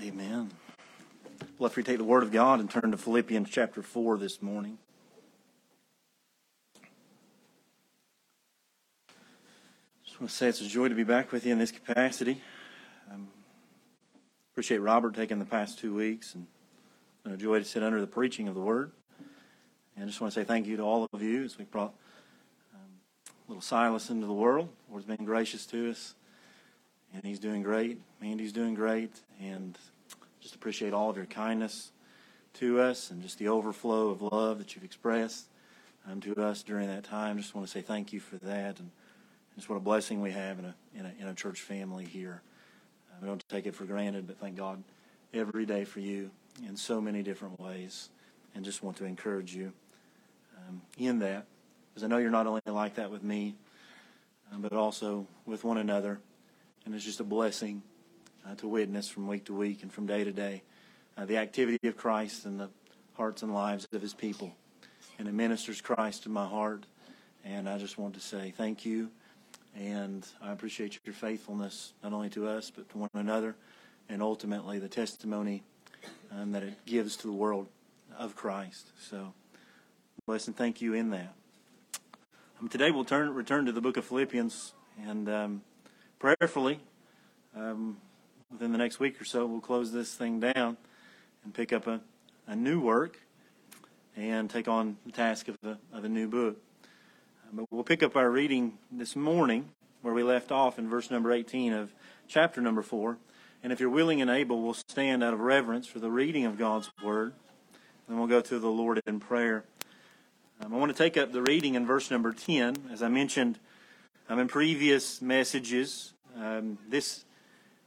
Amen. Well, if we take the Word of God and turn to Philippians chapter 4 this morning. Just want to say it's a joy to be back with you in this capacity. Um, appreciate Robert taking the past two weeks, and a joy to sit under the preaching of the Word. And I just want to say thank you to all of you as we brought um, little Silas into the world. The Lord's been gracious to us, and he's doing great. Mandy's doing great, and just appreciate all of your kindness to us and just the overflow of love that you've expressed um, to us during that time. Just want to say thank you for that, and just what a blessing we have in a in a, in a church family here. Uh, we don't take it for granted, but thank God every day for you in so many different ways, and just want to encourage you um, in that, because I know you're not only like that with me, um, but also with one another, and it's just a blessing uh, to witness from week to week and from day to day uh, the activity of Christ in the hearts and lives of His people. And it ministers Christ to my heart. And I just want to say thank you. And I appreciate your faithfulness, not only to us, but to one another, and ultimately the testimony um, that it gives to the world of Christ. So, bless and thank you in that. Um, today we'll turn, return to the book of Philippians, and um, prayerfully, um, within the next week or so, we'll close this thing down and pick up a, a new work and take on the task of a, of a new book. But we'll pick up our reading this morning where we left off in verse number 18 of chapter number 4. And if you're willing and able, we'll stand out of reverence for the reading of God's Word. Then we'll go to the Lord in prayer. Um, I want to take up the reading in verse number 10. As I mentioned um, in previous messages, um, this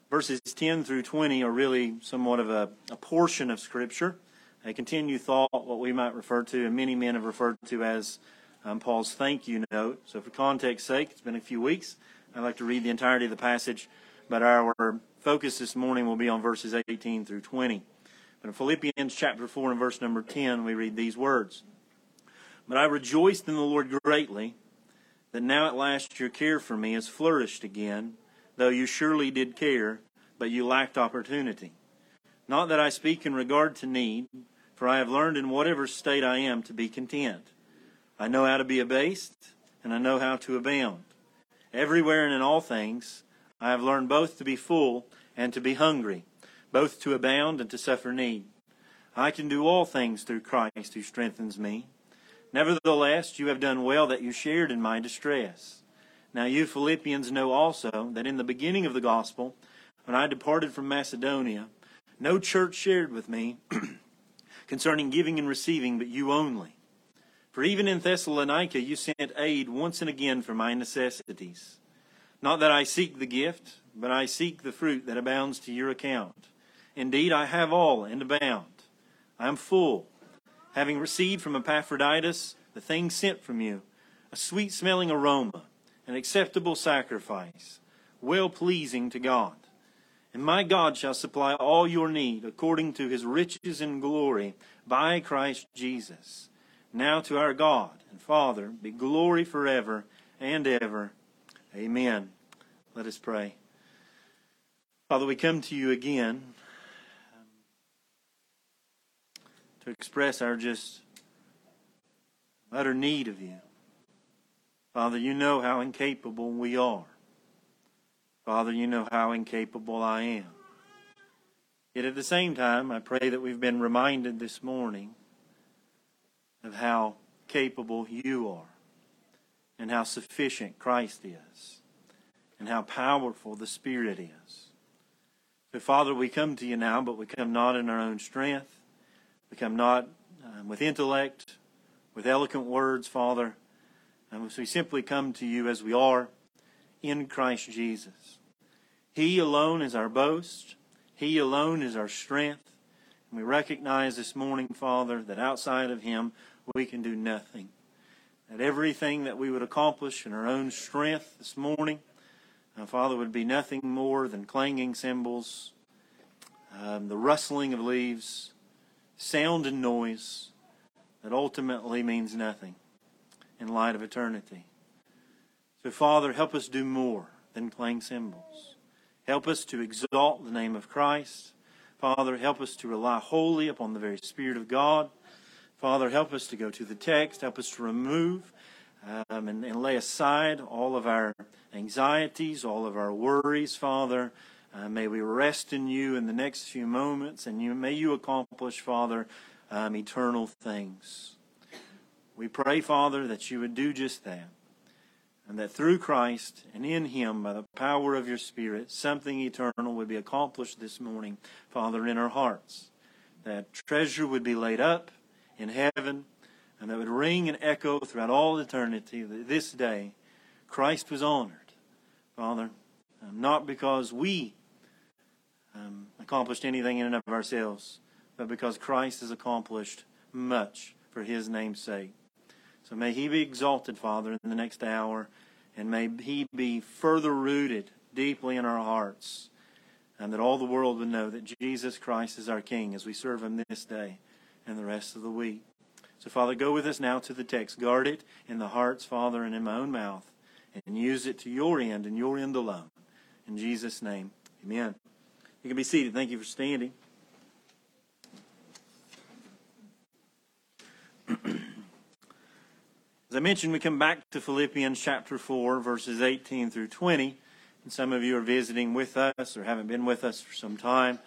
verses 10 through 20 are really somewhat of a, a portion of Scripture, a continued thought, what we might refer to, and many men have referred to as um, Paul's thank you note. So, for context sake, it's been a few weeks. I'd like to read the entirety of the passage, but our focus this morning will be on verses 18 through 20. But in Philippians chapter 4 and verse number 10, we read these words But I rejoiced in the Lord greatly that now at last your care for me has flourished again though you surely did care, but you lacked opportunity. Not that I speak in regard to need, for I have learned in whatever state I am to be content. I know how to be abased, and I know how to abound. Everywhere and in all things, I have learned both to be full and to be hungry, both to abound and to suffer need. I can do all things through Christ who strengthens me. Nevertheless, you have done well that you shared in my distress. Now, you Philippians know also that in the beginning of the gospel, when I departed from Macedonia, no church shared with me concerning giving and receiving, but you only. For even in Thessalonica you sent aid once and again for my necessities. Not that I seek the gift, but I seek the fruit that abounds to your account. Indeed, I have all and abound. I am full, having received from Epaphroditus the things sent from you, a sweet smelling aroma an acceptable sacrifice, well pleasing to God. And my God shall supply all your need according to his riches and glory by Christ Jesus. Now to our God and Father be glory forever and ever. Amen. Let us pray. Father, we come to you again um, to express our just utter need of you. Father, you know how incapable we are. Father, you know how incapable I am. Yet at the same time, I pray that we've been reminded this morning of how capable you are and how sufficient Christ is and how powerful the Spirit is. So, Father, we come to you now, but we come not in our own strength. We come not um, with intellect, with eloquent words, Father and so we simply come to you as we are in Christ Jesus. He alone is our boast. He alone is our strength. And we recognize this morning, Father, that outside of Him we can do nothing. That everything that we would accomplish in our own strength this morning, uh, Father, would be nothing more than clanging cymbals, um, the rustling of leaves, sound and noise that ultimately means nothing in light of eternity. So, Father, help us do more than clang cymbals. Help us to exalt the name of Christ. Father, help us to rely wholly upon the very Spirit of God. Father, help us to go to the text. Help us to remove um, and, and, lay aside all of our anxieties, all of our worries, Father. Uh, may we rest in you in the next few moments, and you, may you accomplish, Father, um, eternal things. We pray, Father, that you would do just that, and that through Christ and in Him, by the power of your Spirit, something eternal would be accomplished this morning, Father, in our hearts. That treasure would be laid up in heaven and that would ring and echo throughout all eternity that this day Christ was honored. Father, um, not because we um, accomplished anything in and of ourselves, but because Christ has accomplished much for his name's sake. So may he be exalted, Father, in the next hour, and may he be further rooted deeply in our hearts, and that all the world would know that Jesus Christ is our King as we serve him this day and the rest of the week. So, Father, go with us now to the text. Guard it in the hearts, Father, and in my own mouth, and use it to your end and your end alone. In Jesus' name, amen. You can be seated. Thank you for standing. As I mentioned, we come back to Philippians chapter 4, verses 18 through 20. And some of you are visiting with us or haven't been with us for some time.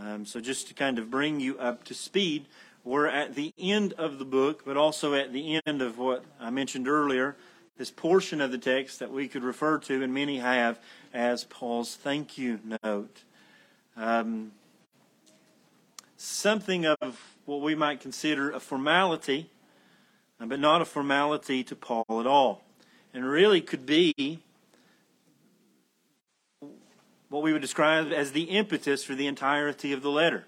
Um, so, just to kind of bring you up to speed, we're at the end of the book, but also at the end of what I mentioned earlier, this portion of the text that we could refer to, and many have, as Paul's thank you note. Um, something of what we might consider a formality, but not a formality to Paul at all. And really could be what we would describe as the impetus for the entirety of the letter.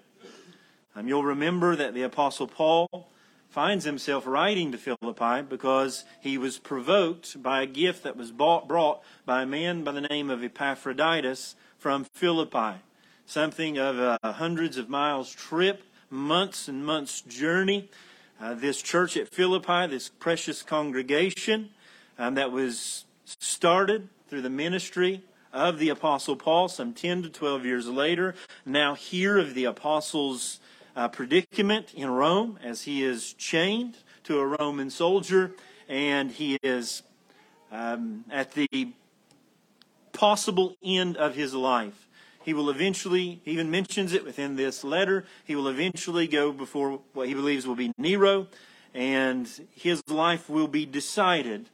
Um, you'll remember that the Apostle Paul finds himself writing to Philippi because he was provoked by a gift that was bought, brought by a man by the name of Epaphroditus from Philippi. Something of a hundreds of miles trip, months and months journey. Uh, this church at Philippi, this precious congregation um, that was started through the ministry of the Apostle Paul some 10 to 12 years later, now hear of the Apostles' uh, predicament in Rome as he is chained to a Roman soldier and he is um, at the possible end of his life. He will eventually, he even mentions it within this letter, he will eventually go before what he believes will be Nero, and his life will be decided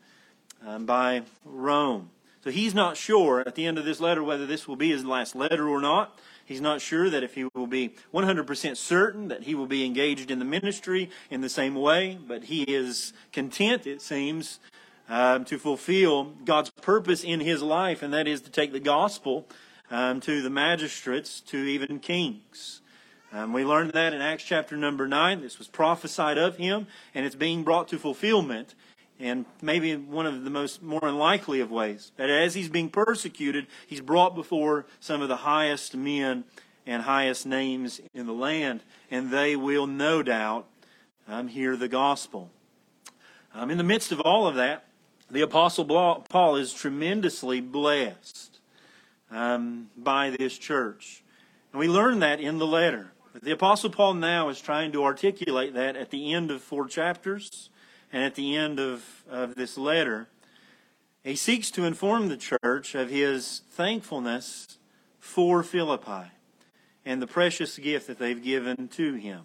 um, by Rome. So he's not sure at the end of this letter whether this will be his last letter or not. He's not sure that if he will be 100% certain that he will be engaged in the ministry in the same way, but he is content, it seems, um, to fulfill God's purpose in his life, and that is to take the gospel um, to the magistrates, to even kings. Um, we learned that in Acts chapter number 9. This was prophesied of him, and it's being brought to fulfillment and maybe one of the most more unlikely of ways that as he's being persecuted he's brought before some of the highest men and highest names in the land and they will no doubt um, hear the gospel um, in the midst of all of that the apostle paul is tremendously blessed um, by this church. And we learn that in the letter. The apostle paul now is trying to articulate that at the end of four chapters and at the end of, of this letter, he seeks to inform the church of his thankfulness for Philippi and the precious gift that they've given to him.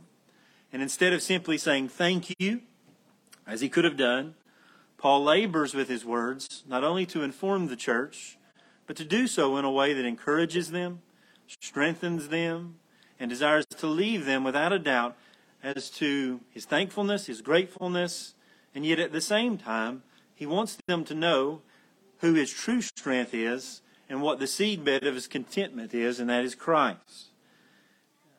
And instead of simply saying thank you, as he could have done, Paul labors with his words not only to inform the church, but to do so in a way that encourages them, strengthens them, and desires to leave them without a doubt as to his thankfulness, his gratefulness, and yet at the same time, he wants them to know who his true strength is and what the seedbed of his contentment is, and that is Christ.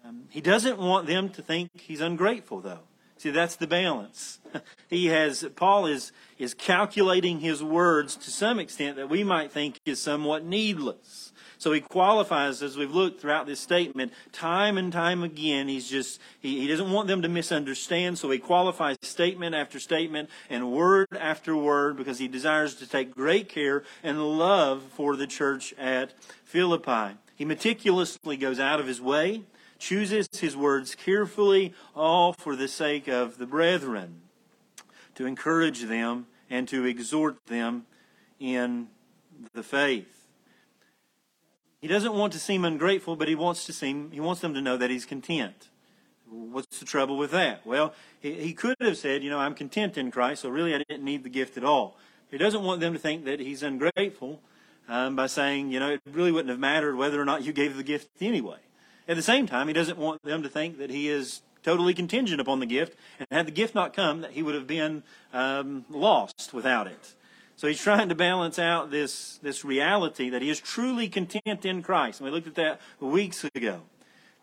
Um, he doesn't want them to think he's ungrateful, though. See, that's the balance. he has Paul is is calculating his words to some extent that we might think is somewhat needless. So he qualifies, as we've looked throughout this statement, time and time again. He's just, he, he doesn't want them to misunderstand, so he qualifies statement after statement and word after word because he desires to take great care and love for the church at Philippi. He meticulously goes out of his way chooses his words carefully, all for the sake of the brethren, to encourage them and to exhort them in the faith. He doesn't want to seem ungrateful, but he wants to seem he wants them to know that he's content. What's the trouble with that? Well, he, he could have said, you know, I'm content in Christ, so really I didn't need the gift at all. He doesn't want them to think that he's ungrateful um, by saying, you know, it really wouldn't have mattered whether or not you gave the gift anyway. At the same time, he doesn't want them to think that he is totally contingent upon the gift, and had the gift not come, that he would have been um, lost without it. So he's trying to balance out this, this reality that he is truly content in Christ. And we looked at that weeks ago.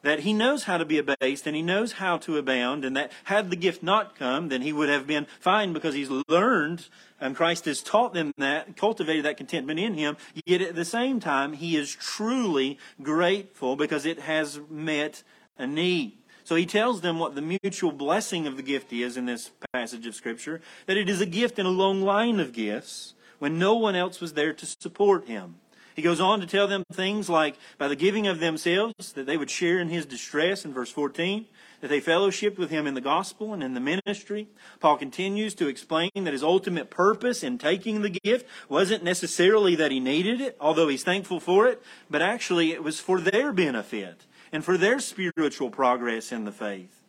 That he knows how to be abased and he knows how to abound, and that had the gift not come, then he would have been fine because he's learned, and Christ has taught them that, cultivated that contentment in him. Yet at the same time, he is truly grateful because it has met a need. So he tells them what the mutual blessing of the gift is in this passage of Scripture that it is a gift in a long line of gifts when no one else was there to support him. He goes on to tell them things like by the giving of themselves, that they would share in his distress in verse 14, that they fellowshiped with him in the gospel and in the ministry. Paul continues to explain that his ultimate purpose in taking the gift wasn't necessarily that he needed it, although he's thankful for it, but actually it was for their benefit and for their spiritual progress in the faith.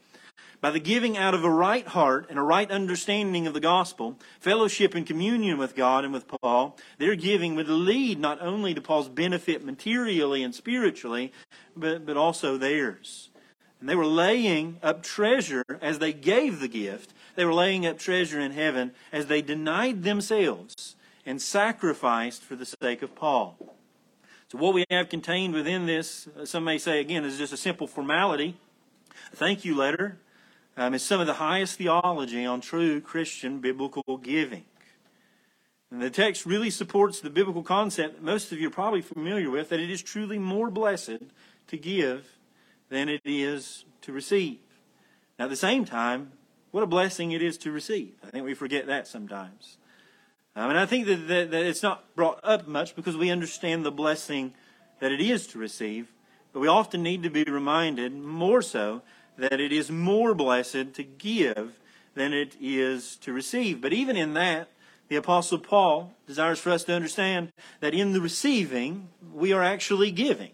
By the giving out of a right heart and a right understanding of the gospel, fellowship and communion with God and with Paul, their giving would lead not only to Paul's benefit materially and spiritually, but, but also theirs. And they were laying up treasure as they gave the gift. They were laying up treasure in heaven as they denied themselves and sacrificed for the sake of Paul. So, what we have contained within this, uh, some may say again, is just a simple formality. A thank you letter um, is some of the highest theology on true Christian biblical giving. And the text really supports the biblical concept that most of you are probably familiar with that it is truly more blessed to give than it is to receive. Now, at the same time, what a blessing it is to receive. I think we forget that sometimes. Um, and I think that, that, that it's not brought up much because we understand the blessing that it is to receive, but we often need to be reminded more so that it is more blessed to give than it is to receive. But even in that, the Apostle Paul desires for us to understand that in the receiving, we are actually giving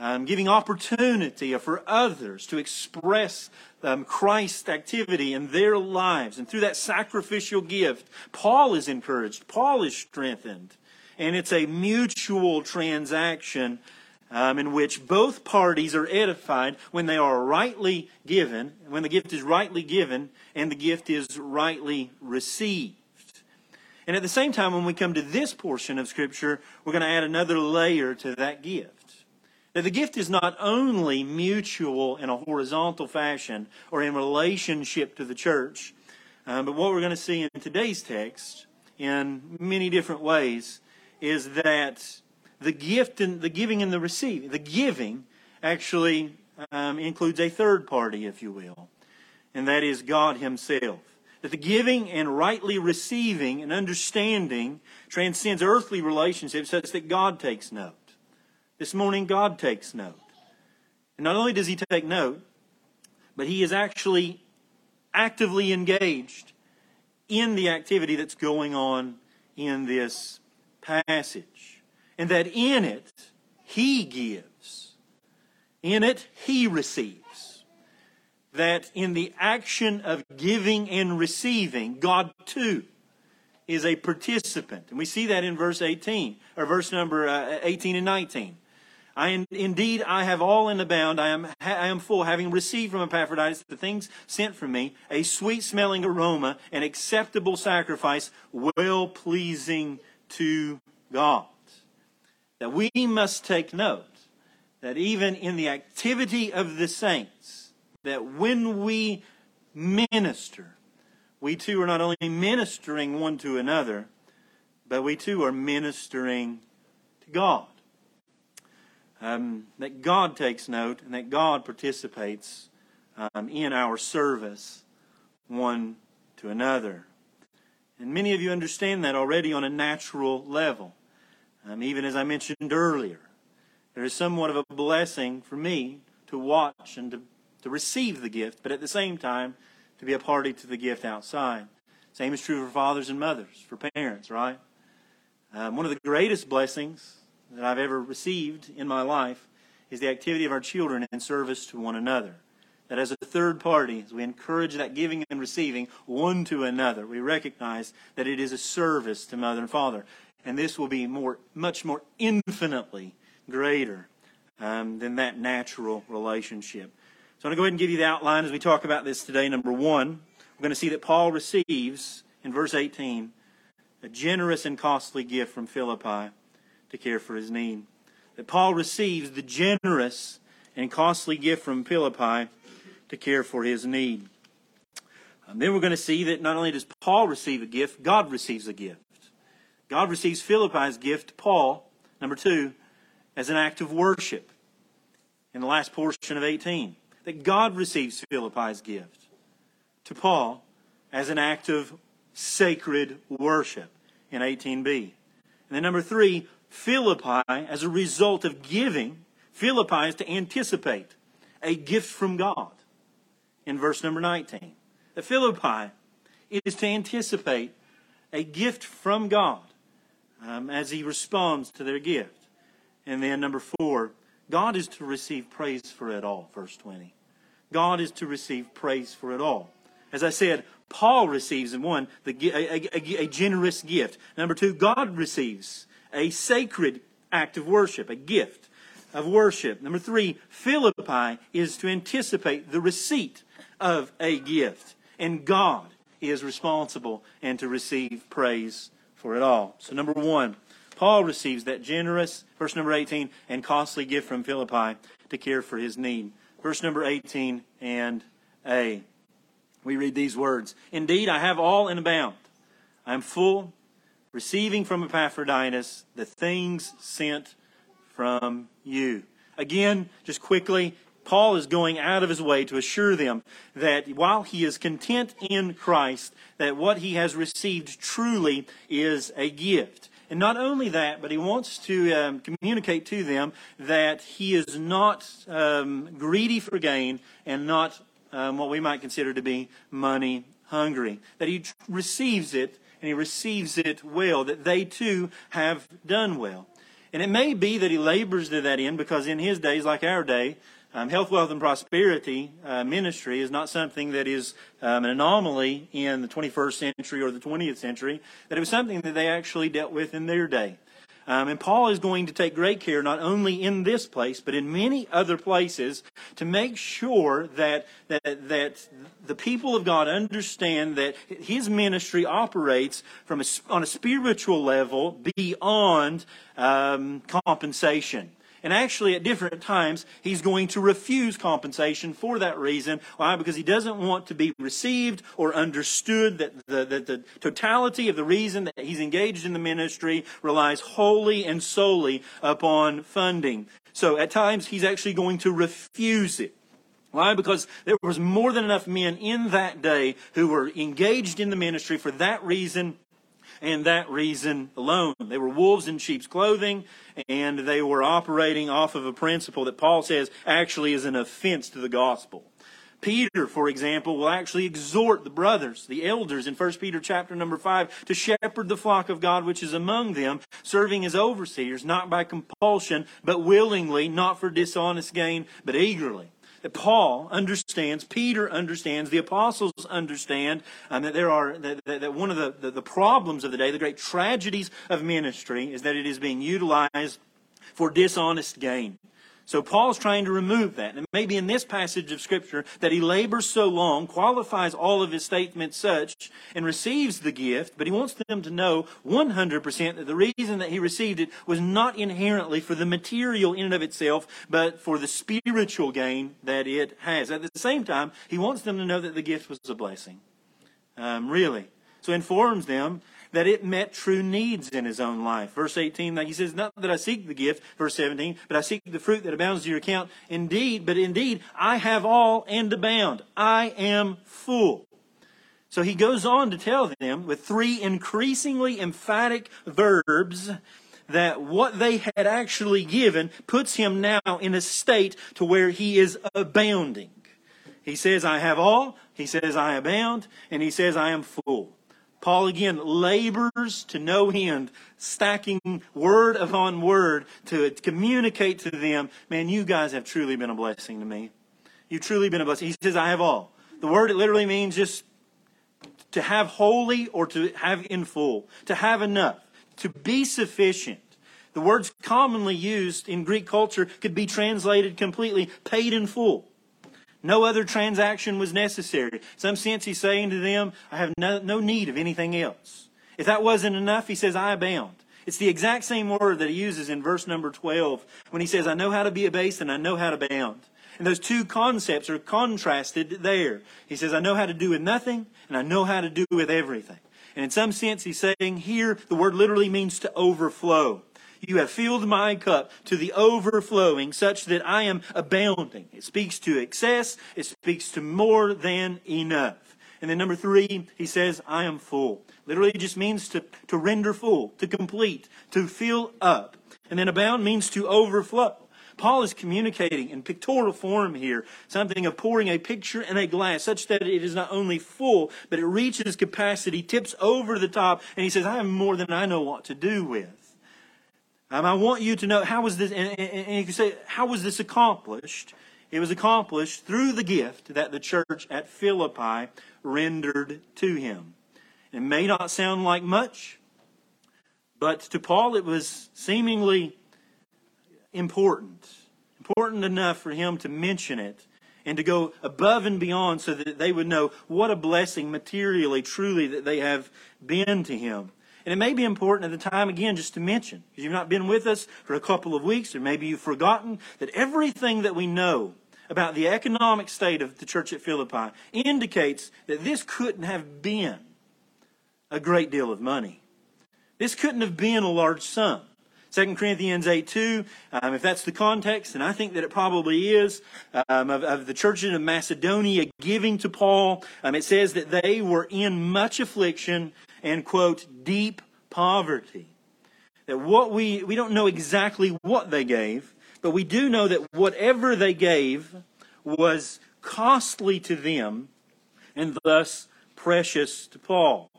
um, giving opportunity for others to express um, Christ's activity in their lives. And through that sacrificial gift, Paul is encouraged, Paul is strengthened. And it's a mutual transaction um, in which both parties are edified when they are rightly given, when the gift is rightly given, and the gift is rightly received. And at the same time, when we come to this portion of Scripture, we're going to add another layer to that gift. Now, the gift is not only mutual in a horizontal fashion or in relationship to the church, um, but what we're going to see in today's text in many different ways is that the gift and the giving and the receiving, the giving actually um, includes a third party, if you will, and that is God Himself. That the giving and rightly receiving and understanding transcends earthly relationships such that God takes note. This morning, God takes note. And not only does He take note, but He is actually actively engaged in the activity that's going on in this passage. And that in it, He gives. In it, He receives. That in the action of giving and receiving, God too is a participant. And we see that in verse 18, or verse number uh, 18 and 19. I, indeed, I have all in abound. I am, I am full, having received from Epaphroditus the things sent from me, a sweet smelling aroma, an acceptable sacrifice, well pleasing to God. That we must take note that even in the activity of the saints, that when we minister, we too are not only ministering one to another, but we too are ministering to God um, that God takes note and that God participates um, in our service one to another. And many of you understand that already on a natural level. Um, even as I mentioned earlier, there is somewhat of a blessing for me to watch and to, to receive the gift, but at the same time, to be a party to the gift outside. Same is true for fathers and mothers, for parents, right? Um, one of the greatest blessings that I've ever received in my life is the activity of our children in service to one another. That as a third party, as we encourage that giving and receiving one to another, we recognize that it is a service to mother and father. And this will be more, much more infinitely greater um, than that natural relationship. So I'm going to go ahead and give you the outline as we talk about this today. Number one, we're going to see that Paul receives, in verse 18, a generous and costly gift from Philippi to care for his need. That Paul receives the generous and costly gift from Philippi to care for his need. Um, then we're going to see that not only does Paul receive a gift, God receives a gift. God receives Philippi's gift to Paul, number two, as an act of worship in the last portion of 18. That God receives Philippi's gift to Paul as an act of sacred worship in 18b. And then number three, Philippi, as a result of giving, Philippi is to anticipate a gift from God in verse number 19. That Philippi is to anticipate a gift from God um, as he responds to their gift. And then number four, God is to receive praise for it all, verse 20. God is to receive praise for it all. As I said, Paul receives in one the, a, a, a generous gift. Number two, God receives a sacred act of worship, a gift of worship. Number three, Philippi is to anticipate the receipt of a gift. And God is responsible and to receive praise for it all. So, number one, Paul receives that generous, verse number 18, and costly gift from Philippi to care for his need. Verse number 18 and A. We read these words Indeed, I have all in abound. I am full, receiving from Epaphroditus the things sent from you. Again, just quickly, Paul is going out of his way to assure them that while he is content in Christ, that what he has received truly is a gift. And not only that, but he wants to um, communicate to them that he is not um, greedy for gain and not um, what we might consider to be money hungry. That he receives it and he receives it well, that they too have done well. And it may be that he labors to that end because in his days, like our day, um, health, wealth, and prosperity uh, ministry is not something that is um, an anomaly in the 21st century or the 20th century, that it was something that they actually dealt with in their day. Um, and Paul is going to take great care, not only in this place, but in many other places, to make sure that, that, that the people of God understand that his ministry operates from a, on a spiritual level beyond um, compensation. And actually, at different times, he's going to refuse compensation for that reason. Why? Because he doesn't want to be received or understood that the, that the totality of the reason that he's engaged in the ministry relies wholly and solely upon funding. So at times, he's actually going to refuse it. Why? Because there was more than enough men in that day who were engaged in the ministry for that reason and that reason alone. They were wolves in sheep's clothing, and they were operating off of a principle that Paul says actually is an offense to the gospel. Peter, for example, will actually exhort the brothers, the elders in 1 Peter chapter number 5 to shepherd the flock of God which is among them, serving as overseers, not by compulsion, but willingly, not for dishonest gain, but eagerly that Paul understands, Peter understands, the apostles understand that there are that, that one of the, the, the problems of the day, the great tragedies of ministry, is that it is being utilized for dishonest gain. So Paul's trying to remove that. And maybe in this passage of Scripture that he labors so long, qualifies all of his statements such, and receives the gift, but he wants them to know 100% that the reason that he received it was not inherently for the material in and of itself, but for the spiritual gain that it has. At the same time, he wants them to know that the gift was a blessing. Um, really. So informs them that it met true needs in his own life. Verse 18, he says, not that I seek the gift, verse 17, but I seek the fruit that abounds to your account. Indeed, but indeed, I have all and abound. I am full. So he goes on to tell them with three increasingly emphatic verbs that what they had actually given puts him now in a state to where he is abounding. He says, I have all. He says, I abound. And he says, I am full. Paul again labors to no end, stacking word upon word to communicate to them, man, you guys have truly been a blessing to me. You've truly been a blessing. He says, I have all. The word, it literally means just to have wholly or to have in full, to have enough, to be sufficient. The words commonly used in Greek culture could be translated completely paid in full. No other transaction was necessary. In some sense, he's saying to them, I have no, no need of anything else. If that wasn't enough, he says, I abound. It's the exact same word that he uses in verse number 12 when he says, I know how to be abased and I know how to abound. And those two concepts are contrasted there. He says, I know how to do with nothing and I know how to do with everything. And in some sense, he's saying here, the word literally means to overflow. You have filled my cup to the overflowing, such that I am abounding. It speaks to excess, it speaks to more than enough. And then number three, he says, I am full. Literally it just means to, to render full, to complete, to fill up. And then abound means to overflow. Paul is communicating in pictorial form here something of pouring a picture in a glass such that it is not only full, but it reaches capacity, tips over the top, and he says, I have more than I know what to do with. Um, I want you to know how was this, and, and, and you can say, how was this accomplished? It was accomplished through the gift that the church at Philippi rendered to him. It may not sound like much, but to Paul it was seemingly important. Important enough for him to mention it and to go above and beyond so that they would know what a blessing materially, truly, that they have been to him. And it may be important at the time, again, just to mention, because you've not been with us for a couple of weeks, or maybe you've forgotten, that everything that we know about the economic state of the church at Philippi indicates that this couldn't have been a great deal of money. This couldn't have been a large sum. 2 Corinthians 8 2, um, if that's the context, and I think that it probably is, um, of, of, the church in Macedonia giving to Paul, um, it says that they were in much affliction and, quote, deep poverty. That what we, we don't know exactly what they gave, but we do know that whatever they gave was costly to them and thus precious to Paul.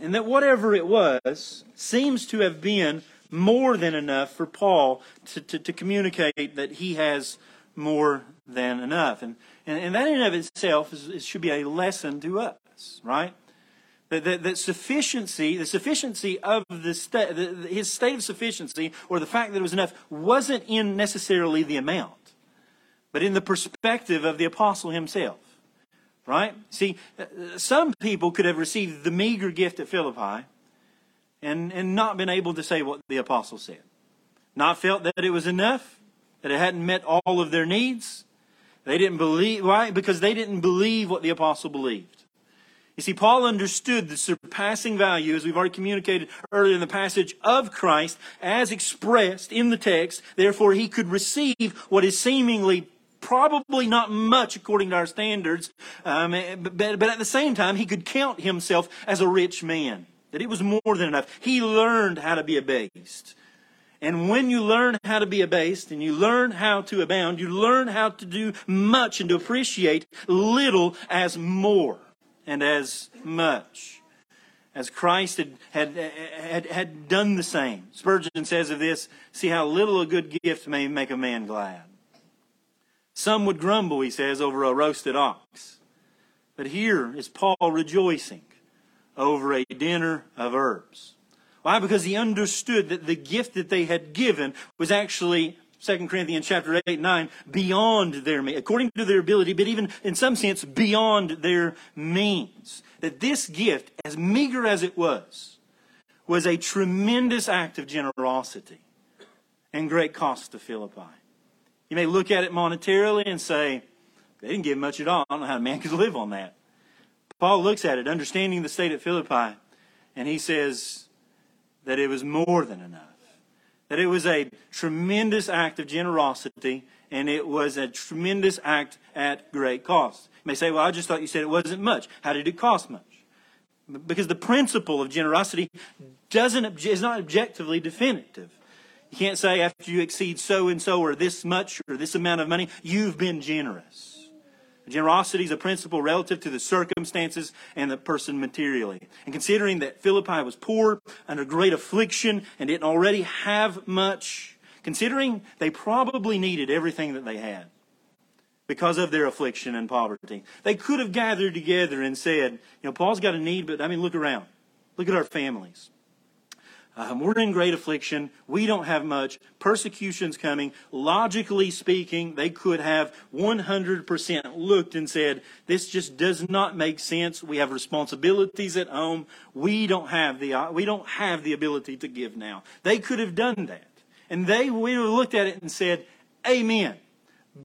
And that whatever it was seems to have been more than enough for Paul to, to, to communicate that he has more than enough. And, and, and that in and of itself is, should be a lesson to us, right? That, that, sufficiency, the sufficiency of the, sta- the, his state of sufficiency, or the fact that it was enough, wasn't in necessarily the amount, but in the perspective of the apostle himself. Right? See, uh, some people could have received the meager gift at Philippi and, and not been able to say what the apostle said. Not felt that it was enough, that it hadn't met all of their needs. They didn't believe, why? Because they didn't believe what the apostle believed. You see, Paul understood the surpassing value, as we've already communicated earlier in the passage, of Christ as expressed in the text. Therefore, he could receive what is seemingly probably not much according to our standards, um, but, but at the same time, he could count himself as a rich man. That it was more than enough. He learned how to be abased. And when you learn how to be abased and you learn how to abound, you learn how to do much and to appreciate little as more and as much as Christ had, had, had, had done the same. Spurgeon says of this see how little a good gift may make a man glad. Some would grumble, he says, over a roasted ox. But here is Paul rejoicing over a dinner of herbs. Why? Because he understood that the gift that they had given was actually 2 Corinthians chapter 8 9, beyond their means, according to their ability, but even in some sense beyond their means. That this gift, as meager as it was, was a tremendous act of generosity and great cost to Philippi. You may look at it monetarily and say, they didn't give much at all. I don't know how a man could live on that. Paul looks at it, understanding the state of Philippi, and he says that it was more than enough that it was a tremendous act of generosity and it was a tremendous act at great cost. You may say, well, I just thought you said it wasn't much. How did it cost much? because the principle of generosity doesn't is not objectively definitive. You can't say after you exceed so and so or this much or this amount of money, you've been generous. Generosity is a principle relative to the circumstances and the person materially. And considering that Philippi was poor, under great affliction, and didn't already have much, considering they probably needed everything that they had because of their affliction and poverty, they could have gathered together and said, you know, Paul's got a need, but I mean, look around. Look at our families. Um, we're in great affliction. We don't have much. Persecution's coming. Logically speaking, they could have 100% looked and said, this just does not make sense. We have responsibilities at home. We don't have the, uh, we don't have the ability to give now. They could have done that. And they would have looked at it and said, amen.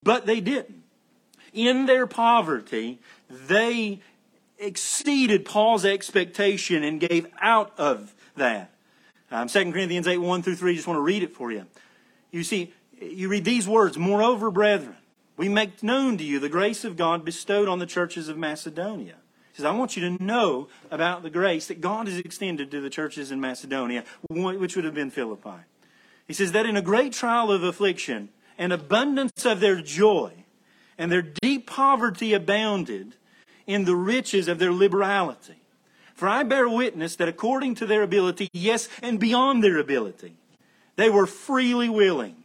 But they didn't. In their poverty, they exceeded Paul's expectation and gave out of that. Um, 2 Corinthians 8, 1 through 3, just want to read it for you. You see, you read these words, Moreover, brethren, we make known to you the grace of God bestowed on the churches of Macedonia. He says, I want you to know about the grace that God has extended to the churches in Macedonia, which would have been Philippi. He says that in a great trial of affliction and abundance of their joy and their deep poverty abounded in the riches of their liberality. For I bear witness that according to their ability, yes, and beyond their ability, they were freely willing,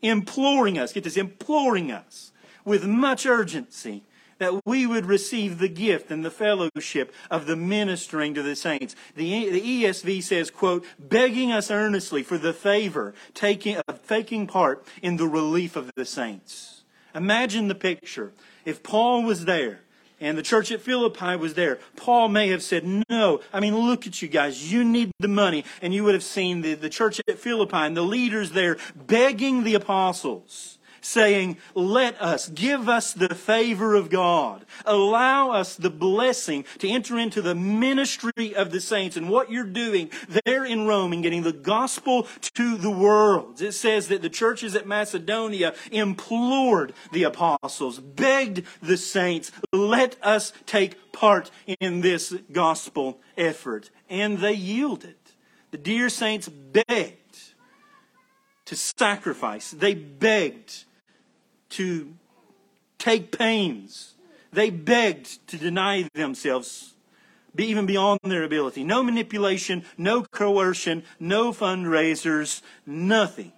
imploring us, get this, imploring us with much urgency that we would receive the gift and the fellowship of the ministering to the saints. The, the ESV says, quote, begging us earnestly for the favor taking, of taking part in the relief of the saints. Imagine the picture. If Paul was there, and the church at Philippi was there. Paul may have said, No, I mean, look at you guys. You need the money. And you would have seen the, the church at Philippi and the leaders there begging the apostles saying, Let us, give us the favor of God. Allow us the blessing to enter into the ministry of the saints and what you're doing there in Rome and getting the gospel to the world. It says that the churches at Macedonia implored the apostles, begged the saints, Let us take part in this gospel effort. And they yielded. The dear saints begged to sacrifice. They begged to take pains. They begged to deny themselves, even beyond their ability. No manipulation, no coercion, no fundraisers, nothing.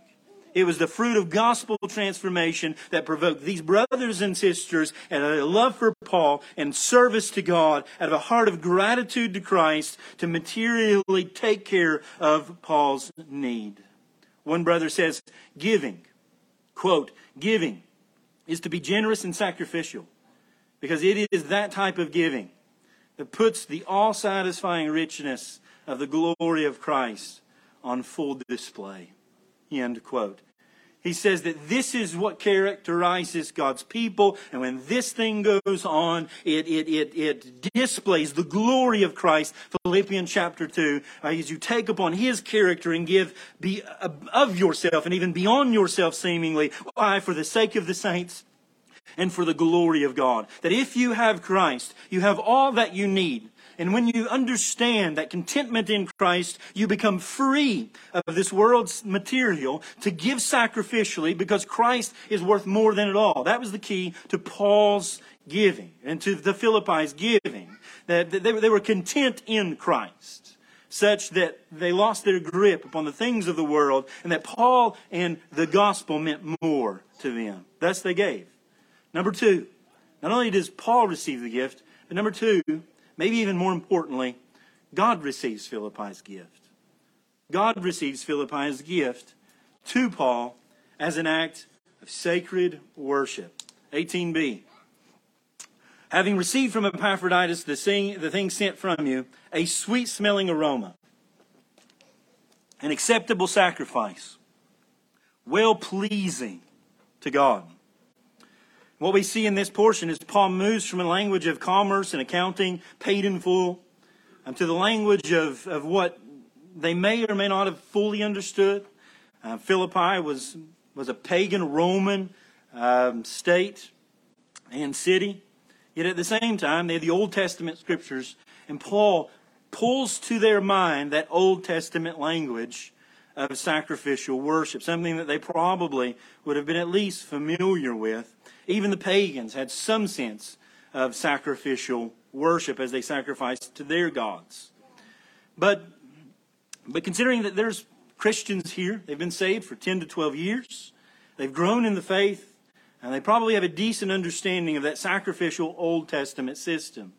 It was the fruit of gospel transformation that provoked these brothers and sisters of a love for Paul and service to God, out of a heart of gratitude to Christ, to materially take care of Paul's need. One brother says, giving, quote, giving is to be generous and sacrificial because it is that type of giving that puts the all satisfying richness of the glory of Christ on full display. End quote. He says that this is what characterizes God's people, and when this thing goes on, it, it, it, it displays the glory of Christ. Philippians chapter 2, uh, as you take upon His character and give be, uh, of yourself and even beyond yourself seemingly, why, for the sake of the saints and for the glory of God. That if you have Christ, you have all that you need and when you understand that contentment in Christ, you become free of this world's material to give sacrificially because Christ is worth more than it all. That was the key to Paul's giving and to the Philippi's giving. That they were content in Christ such that they lost their grip upon the things of the world and that Paul and the gospel meant more to them. Thus they gave. Number two, not only does Paul receive the gift, but number two, maybe even more importantly, God receives Philippi's gift. God receives Philippi's gift to Paul as an act of sacred worship. 18b. Having received from Epaphroditus the thing, the thing sent from you, a sweet smelling aroma, an acceptable sacrifice, well pleasing to God. What we see in this portion is Paul moves from a language of commerce and accounting, paid in full, um, to the language of, of what they may or may not have fully understood. Uh, Philippi was, was a pagan Roman um, state and city. Yet at the same time, they had the Old Testament scriptures, and Paul pulls to their mind that Old Testament language of sacrificial worship, something that they probably would have been at least familiar with. Even the pagans had some sense of sacrificial worship as they sacrificed to their gods. But, but considering that there's Christians here, they've been saved for 10 to 12 years, they've grown in the faith, and they probably have a decent understanding of that sacrificial Old Testament system.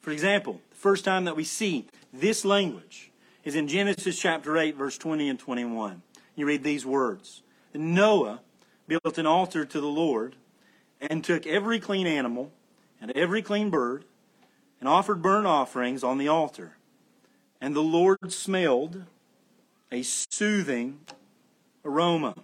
For example, the first time that we see this language is in Genesis chapter 8, verse 20 and 21. You read these words Noah built an altar to the Lord and took every clean animal and every clean bird and offered burnt offerings on the altar. And the Lord smelled a soothing aroma.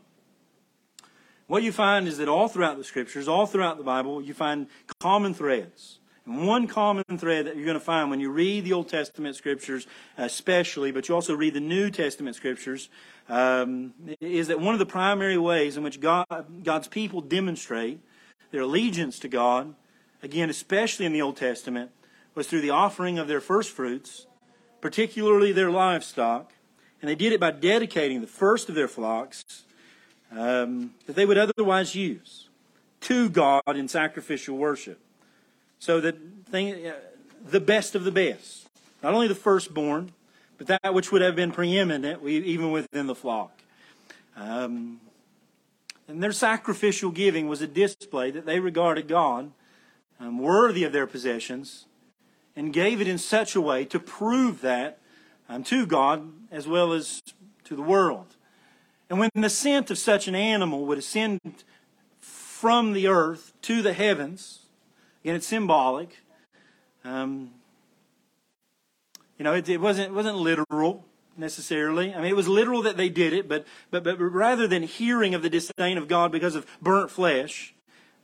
What you find is that all throughout the scriptures, all throughout the Bible, you find common threads. And one common thread that you're going to find when you read the Old Testament scriptures, especially, but you also read the New Testament scriptures, um, is that one of the primary ways in which God, God's people demonstrate their allegiance to God, again, especially in the Old Testament, was through the offering of their first fruits, particularly their livestock. And they did it by dedicating the first of their flocks um, that they would otherwise use to God in sacrificial worship. So that thing, uh, the best of the best, not only the firstborn, but that which would have been preeminent even within the flock. Um, and their sacrificial giving was a display that they regarded God um, worthy of their possessions and gave it in such a way to prove that um, to God as well as to the world. And when the scent of such an animal would ascend from the earth to the heavens, again, it's symbolic. Um, you know, it, it, wasn't it wasn't literal necessarily. I mean, it was literal that they did it, but but but rather than hearing of the disdain of God because of burnt flesh,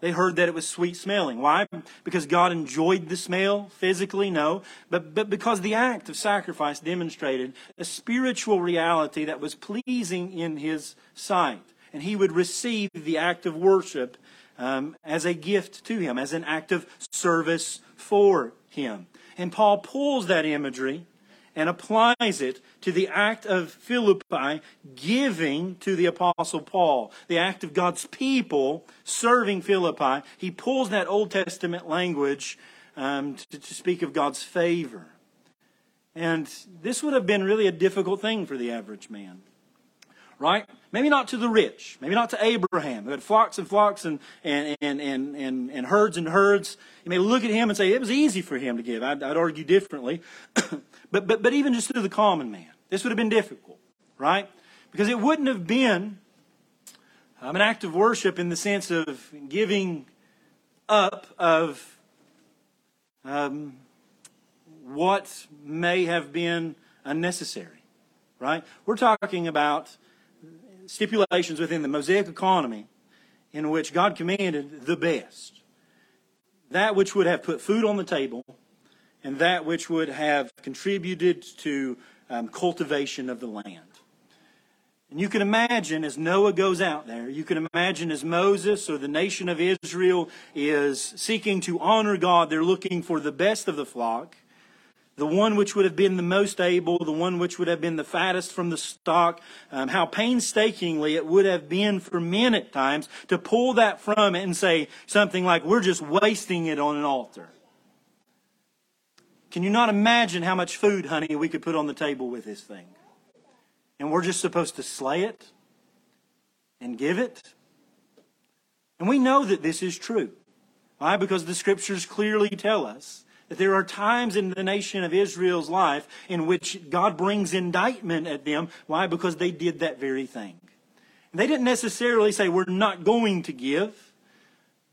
they heard that it was sweet smelling. Why? Because God enjoyed the smell physically? No. But, but because the act of sacrifice demonstrated a spiritual reality that was pleasing in His sight. And He would receive the act of worship um, as a gift to Him, as an act of service for Him. And Paul pulls that imagery and applies it to the act of Philippi giving to the Apostle Paul, the act of God's people serving Philippi. He pulls that Old Testament language um, to, to speak of God's favor. And this would have been really a difficult thing for the average man right? Maybe not to the rich, maybe not to Abraham, who had flocks and flocks and, and, and, and, and, and herds and herds. You may look at him and say it was easy for him to give. I'd, I'd argue differently. but, but, but even just to the common man, this would have been difficult, right? Because it wouldn't have been um, an act of worship in the sense of giving up of um, what may have been unnecessary, right? We're talking about stipulations within the Mosaic economy in which God commanded the best. That which would have put food on the table and that which would have contributed to um, cultivation of the land. And you can imagine as Noah goes out there, you can imagine as Moses or the nation of Israel is seeking to honor God, they're looking for the best of the flock the one which would have been the most able, the one which would have been the fattest from the stock, um, how painstakingly it would have been for men at times to pull that from it and say something like, we're just wasting it on an altar. Can you not imagine how much food, honey, we could put on the table with this thing? And we're just supposed to slay it and give it? And we know that this is true. Why? Because the scriptures clearly tell us that there are times in the nation of Israel's life in which God brings indictment at them. Why? Because they did that very thing. They didn't necessarily say, We're not going to give,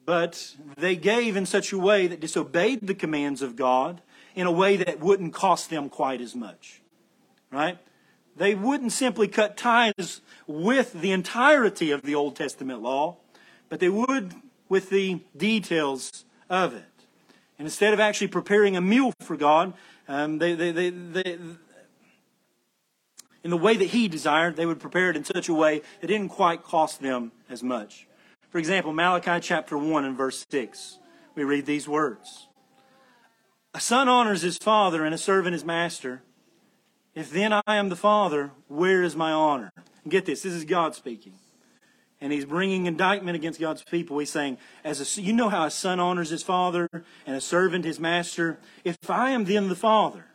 but they gave in such a way that disobeyed the commands of God in a way that wouldn't cost them quite as much. Right? They wouldn't simply cut ties with the entirety of the Old Testament law, but they would with the details of it. And instead of actually preparing a meal for God, um, they, they, they, they, in the way that He desired, they would prepare it in such a way that it didn't quite cost them as much. For example, Malachi chapter 1 and verse 6, we read these words A son honors his father and a servant his master. If then I am the father, where is my honor? And get this, this is God speaking. And he's bringing indictment against God's people. He's saying, as a, you know how a son honors his father and a servant his master. If I am then the father,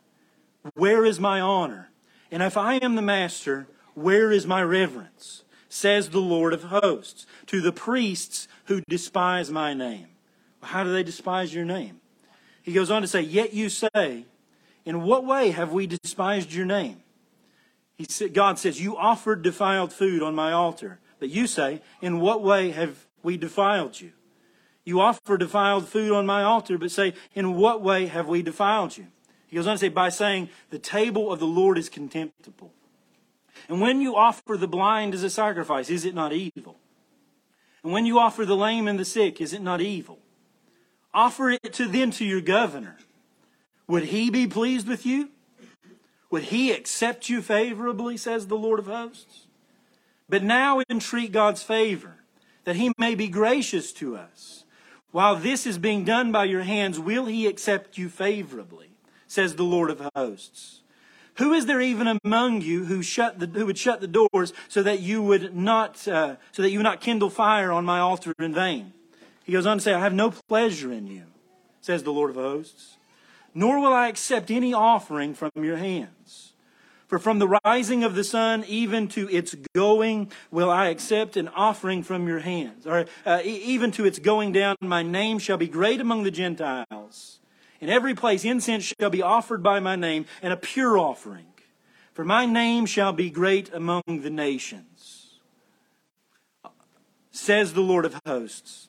where is my honor? And if I am the master, where is my reverence? Says the Lord of hosts to the priests who despise my name. How do they despise your name? He goes on to say, Yet you say, In what way have we despised your name? He said, God says, You offered defiled food on my altar. But you say, In what way have we defiled you? You offer defiled food on my altar, but say, In what way have we defiled you? He goes on to say, By saying, The table of the Lord is contemptible. And when you offer the blind as a sacrifice, is it not evil? And when you offer the lame and the sick, is it not evil? Offer it to then to your governor. Would he be pleased with you? Would he accept you favorably, says the Lord of hosts? But now entreat God's favor, that he may be gracious to us. While this is being done by your hands, will he accept you favorably, says the Lord of hosts? Who is there even among you who shut the, who would shut the doors so that you would not uh, so that you would not kindle fire on my altar in vain? He goes on to say, I have no pleasure in you, says the Lord of hosts, nor will I accept any offering from your hands. For from the rising of the sun even to its going will I accept an offering from your hands. Or uh, even to its going down, my name shall be great among the Gentiles. In every place incense shall be offered by my name, and a pure offering. For my name shall be great among the nations. Says the Lord of hosts.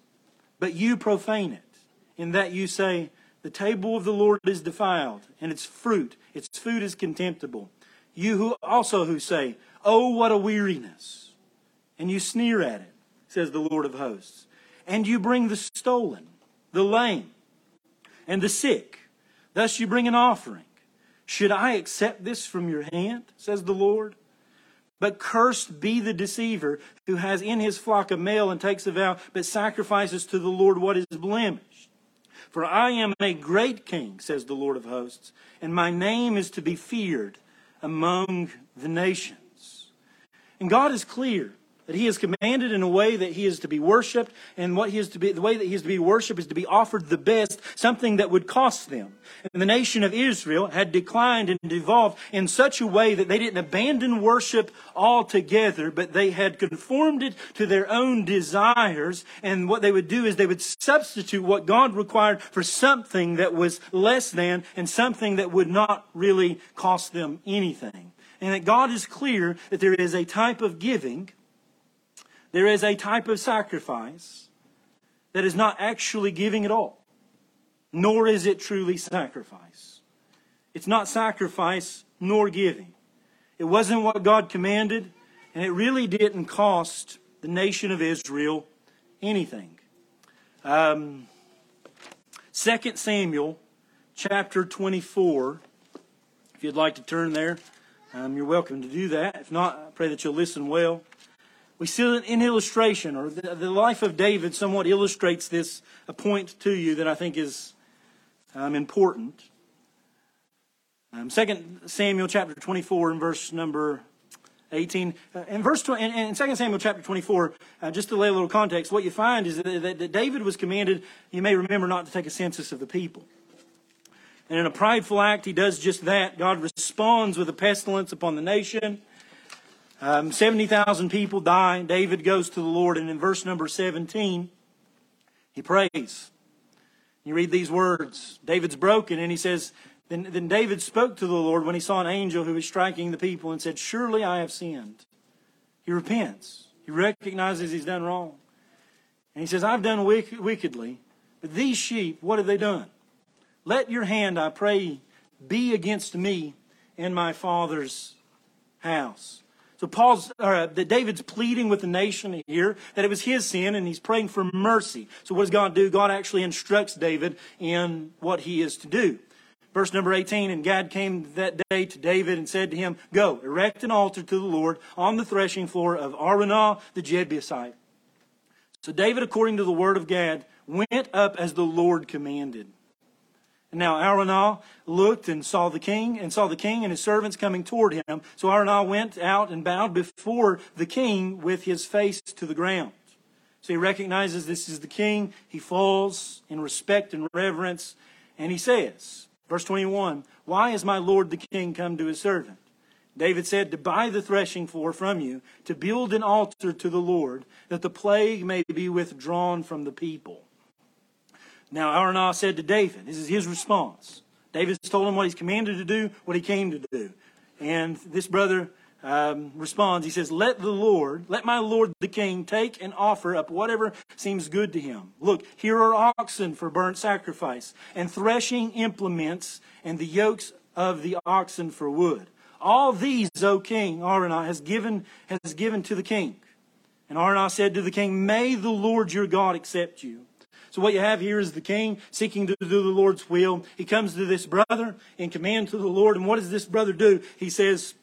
But you profane it, in that you say, The table of the Lord is defiled, and its fruit, its food is contemptible. You who also who say, Oh, what a weariness. And you sneer at it, says the Lord of hosts. And you bring the stolen, the lame, and the sick. Thus you bring an offering. Should I accept this from your hand, says the Lord? But cursed be the deceiver who has in his flock a male and takes a vow, but sacrifices to the Lord what is blemished. For I am a great king, says the Lord of hosts, and my name is to be feared among the nations. And God is clear that he is commanded in a way that he is to be worshiped, and what he is to be, the way that he is to be worshiped is to be offered the best, something that would cost them. And the nation of Israel had declined and devolved in such a way that they didn't abandon worship altogether, but they had conformed it to their own desires, and what they would do is they would substitute what God required for something that was less than, and something that would not really cost them anything. And that God is clear that there is a type of giving there is a type of sacrifice that is not actually giving at all, nor is it truly sacrifice. It's not sacrifice nor giving. It wasn't what God commanded, and it really didn't cost the nation of Israel anything. Um, 2 Samuel chapter 24. If you'd like to turn there, um, you're welcome to do that. If not, I pray that you'll listen well. We see it in illustration, or the, the, life of David somewhat illustrates this, a point to you that I think is um, important. Um, 2 Samuel chapter 24 and verse number 18. Uh, in verse 20, in, in 2 Samuel chapter 24, uh, just to lay a little context, what you find is that, that, that David was commanded, you may remember, not to take a census of the people. And in a prideful act, he does just that. God responds with a pestilence upon the nation. Um, 70,000 people die. David goes to the Lord, and in verse number 17, he prays. You read these words David's broken, and he says, then, then David spoke to the Lord when he saw an angel who was striking the people and said, Surely I have sinned. He repents. He recognizes he's done wrong. And he says, I've done wickedly, but these sheep, what have they done? Let your hand, I pray, be against me and my father's house. So Paul's, uh, that David's pleading with the nation here that it was his sin and he's praying for mercy. So what does God do? God actually instructs David in what he is to do. Verse number 18, and Gad came that day to David and said to him, Go, erect an altar to the Lord on the threshing floor of Araunah the Jebusite. So David, according to the word of Gad, went up as the Lord commanded. Now Araunah looked and saw the king, and saw the king and his servants coming toward him. So Araunah went out and bowed before the king with his face to the ground. So he recognizes this is the king. He falls in respect and reverence, and he says, verse 21, Why is my lord the king come to his servant? David said, To buy the threshing floor from you, to build an altar to the Lord, that the plague may be withdrawn from the people. Now, Araunah said to David, this is his response. David's told him what he's commanded to do, what he came to do. And this brother um, responds, he says, Let the Lord, let my Lord the king take and offer up whatever seems good to him. Look, here are oxen for burnt sacrifice, and threshing implements, and the yokes of the oxen for wood. All these, O king, Araunah has given, has given to the king. And Araunah said to the king, May the Lord your God accept you. So what you have here is the king seeking to do the Lord's will. He comes to this brother in command to the Lord. And what does this brother do? He says,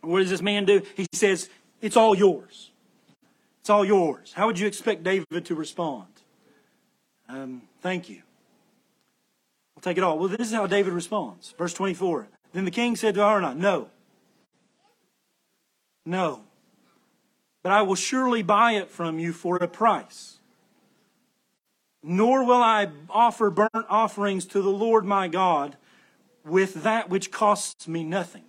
what does this man do? He says, it's all yours. It's all yours. How would you expect David to respond? Um, thank you. I'll take it all. Well, this is how David responds. Verse 24. Then the king said to Araunah, No. No. But I will surely buy it from you for a price nor will I offer burnt offerings to the Lord my God with that which costs me nothing.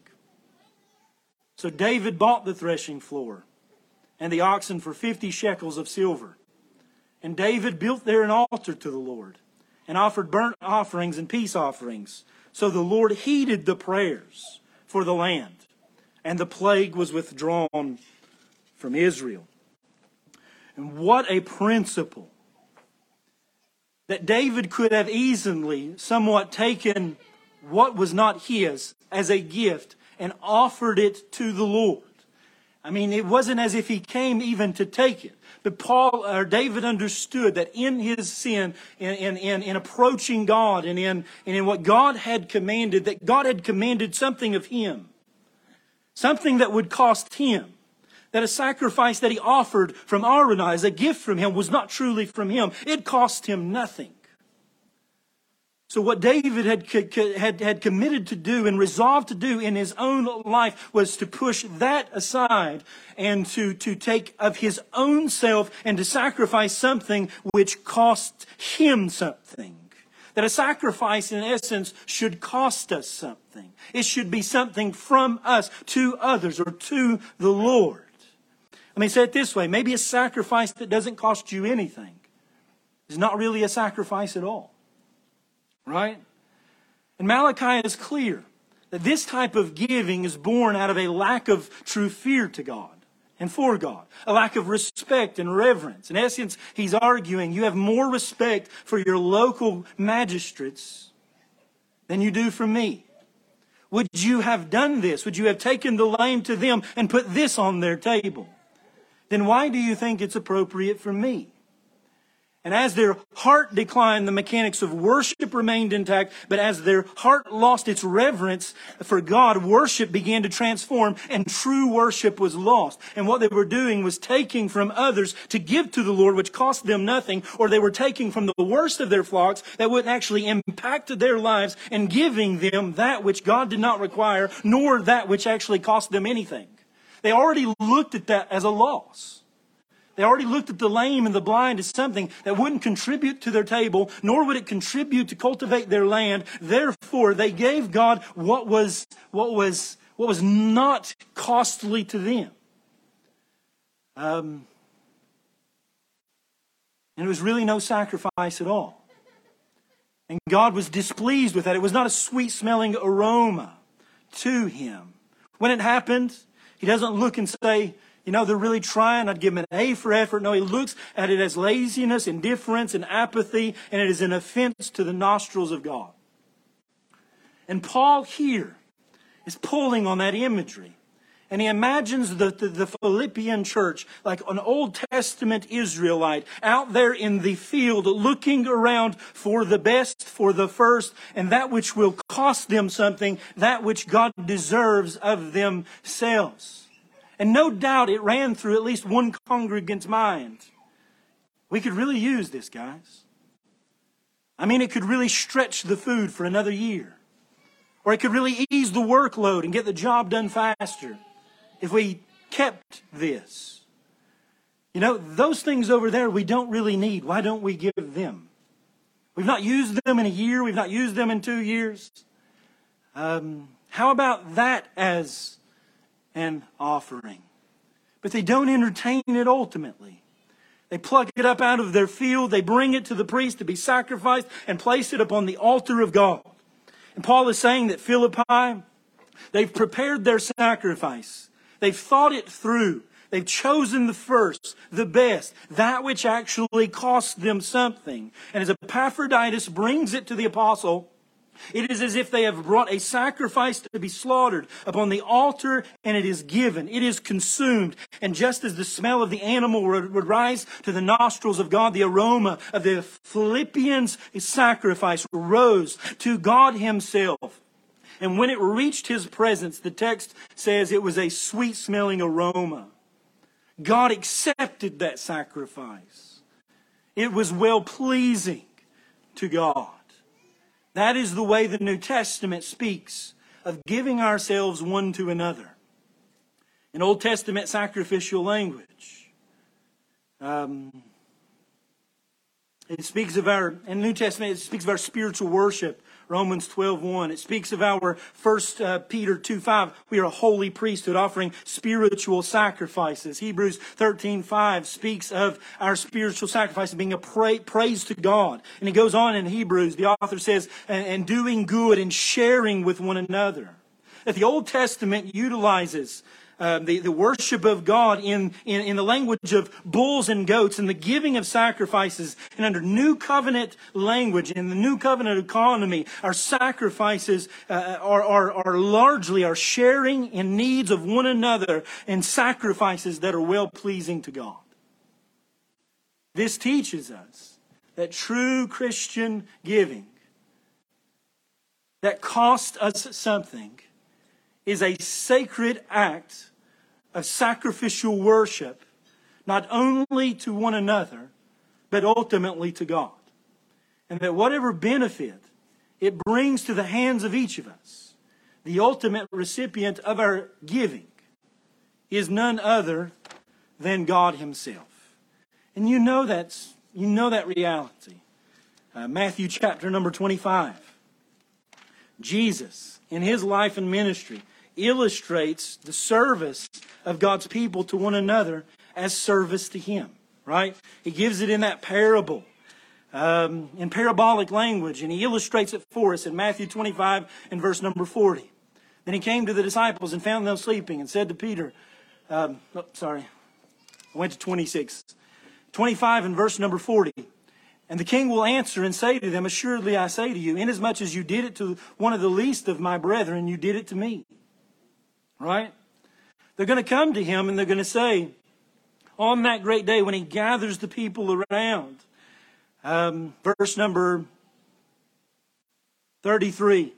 So David bought the threshing floor and the oxen for 50 shekels of silver. And David built there an altar to the Lord and offered burnt offerings and peace offerings. So the Lord heeded the prayers for the land, and the plague was withdrawn from Israel. And what a principle that David could have easily somewhat taken what was not his as a gift and offered it to the Lord. I mean, it wasn't as if he came even to take it. But Paul or David understood that in his sin, in, in, in, in approaching God and in, and in what God had commanded, that God had commanded something of him. Something that would cost him that a sacrifice that he offered from as a gift from him was not truly from him. It cost him nothing. So what David had, had, had committed to do and resolved to do in his own life was to push that aside and to, to take of his own self and to sacrifice something which cost him something. That a sacrifice, in essence, should cost us something. It should be something from us to others or to the Lord. Let me say it this way maybe a sacrifice that doesn't cost you anything is not really a sacrifice at all. Right? And Malachi is clear that this type of giving is born out of a lack of true fear to God and for God, a lack of respect and reverence. In essence, he's arguing you have more respect for your local magistrates than you do for me. Would you have done this? Would you have taken the lame to them and put this on their table? Then why do you think it's appropriate for me? And as their heart declined, the mechanics of worship remained intact, but as their heart lost its reverence for God, worship began to transform and true worship was lost. And what they were doing was taking from others to give to the Lord, which cost them nothing, or they were taking from the worst of their flocks that would actually impact their lives and giving them that which God did not require, nor that which actually cost them anything. They already looked at that as a loss. They already looked at the lame and the blind as something that wouldn't contribute to their table, nor would it contribute to cultivate their land. Therefore, they gave God what was, what was, what was not costly to them. Um, and it was really no sacrifice at all. And God was displeased with that. It was not a sweet smelling aroma to him. When it happened, he doesn't look and say, you know, they're really trying. I'd give them an A for effort. No, he looks at it as laziness, indifference, and apathy, and it is an offense to the nostrils of God. And Paul here is pulling on that imagery. And he imagines the, the, the, Philippian church like an Old Testament Israelite out there in the field looking around for the best, for the first, and that which will cost them something, that which God deserves of themselves. And no doubt it ran through at least one congregant's mind. We could really use this, guys. I mean, it could really stretch the food for another year. Or it could really ease the workload and get the job done faster if we kept this. You know, those things over there we don't really need. Why don't we give them? We've not used them in a year. We've not used them in two years. Um, how about that as an offering? But they don't entertain it ultimately. They pluck it up out of their field, they bring it to the priest to be sacrificed, and place it upon the altar of God. And Paul is saying that Philippi, they've prepared their sacrifice. They've thought it through. They've chosen the first, the best, that which actually cost them something. And as Epaphroditus brings it to the apostle, it is as if they have brought a sacrifice to be slaughtered upon the altar and it is given. It is consumed. And just as the smell of the animal would, rise to the nostrils of God, the aroma of the Philippians' sacrifice rose to God Himself. And when it reached His presence, the text says it was a sweet smelling aroma. God accepted that sacrifice. It was well pleasing to God. That is the way the New Testament speaks of giving ourselves one to another. In Old Testament sacrificial language, um, it speaks of our, in New Testament, it speaks of our spiritual worship Romans 12:1. It speaks of our 1 uh, Peter 2:5. We are a holy priesthood offering spiritual sacrifices. Hebrews 13:5 speaks of our spiritual sacrifice being a pra- praise to God. And it goes on in Hebrews, the author says, and, and doing good and sharing with one another. That the Old Testament utilizes uh, the, the worship of God in, in, in the language of bulls and goats and the giving of sacrifices. And under new covenant language, in the new covenant economy, our sacrifices uh, are, are, are largely our sharing in needs of one another and sacrifices that are well pleasing to God. This teaches us that true Christian giving that cost us something is a sacred act of sacrificial worship, not only to one another, but ultimately to God. And that whatever benefit it brings to the hands of each of us, the ultimate recipient of our giving is none other than God Himself. And you know that's you know that reality. Uh, Matthew chapter number 25. Jesus, in his life and ministry, illustrates the service of God's people to one another as service to Him, right? He gives it in that parable, um, in parabolic language, and He illustrates it for us in Matthew 25 and verse number 40. Then He came to the disciples and found them sleeping and said to Peter, um, oh, sorry, I went to 26. 25 and verse number 40. And the king will answer and say to them, Assuredly I say to you, inasmuch as you did it to one of the least of my brethren, you did it to me. Right? They're going to come to him and they're going to say, on that great day when he gathers the people around, um, verse number 33.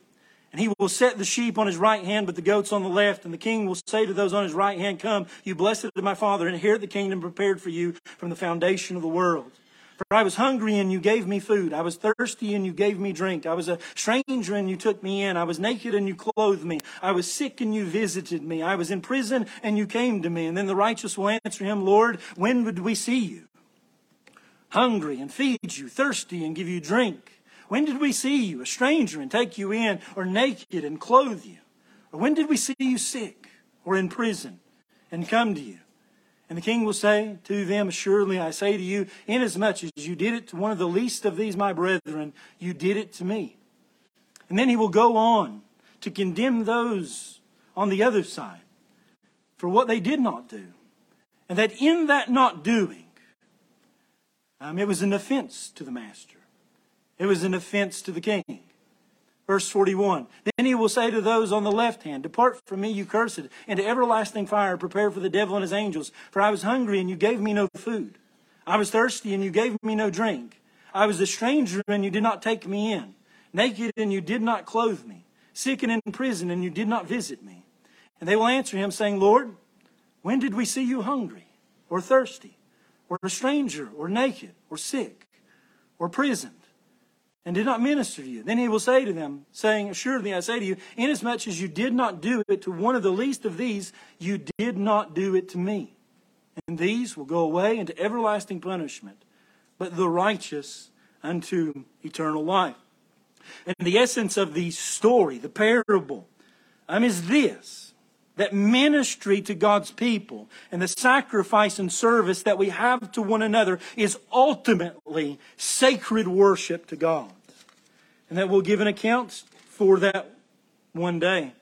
And he will set the sheep on his right hand, but the goats on the left. And the king will say to those on his right hand, Come, you blessed of my father, inherit the kingdom prepared for you from the foundation of the world. For I was hungry and you gave me food. I was thirsty and you gave me drink. I was a stranger and you took me in. I was naked and you clothed me. I was sick and you visited me. I was in prison and you came to me. And then the righteous will answer him, Lord, when would we see you? Hungry and feed you, thirsty and give you drink. When did we see you, a stranger, and take you in, or naked and clothe you? Or when did we see you sick or in prison and come to you? And the king will say to them, Assuredly I say to you, inasmuch as you did it to one of the least of these my brethren, you did it to me. And then he will go on to condemn those on the other side for what they did not do. And that in that not doing, um, it was an offense to the master. It was an offense to the king. Verse 41. Then he will say to those on the left hand, Depart from me, you cursed, into everlasting fire, prepared for the devil and his angels. For I was hungry, and you gave me no food. I was thirsty, and you gave me no drink. I was a stranger, and you did not take me in. Naked, and you did not clothe me. Sick and in prison, and you did not visit me. And they will answer him, saying, Lord, when did we see you hungry, or thirsty, or a stranger, or naked, or sick, or prisoned? And did not minister to you. Then he will say to them, saying, Assuredly I say to you, inasmuch as you did not do it to one of the least of these, you did not do it to me. And these will go away into everlasting punishment, but the righteous unto eternal life. And the essence of the story, the parable, um, is this that ministry to God's people and the sacrifice and service that we have to one another is ultimately sacred worship to God. And that we'll give an account for that one day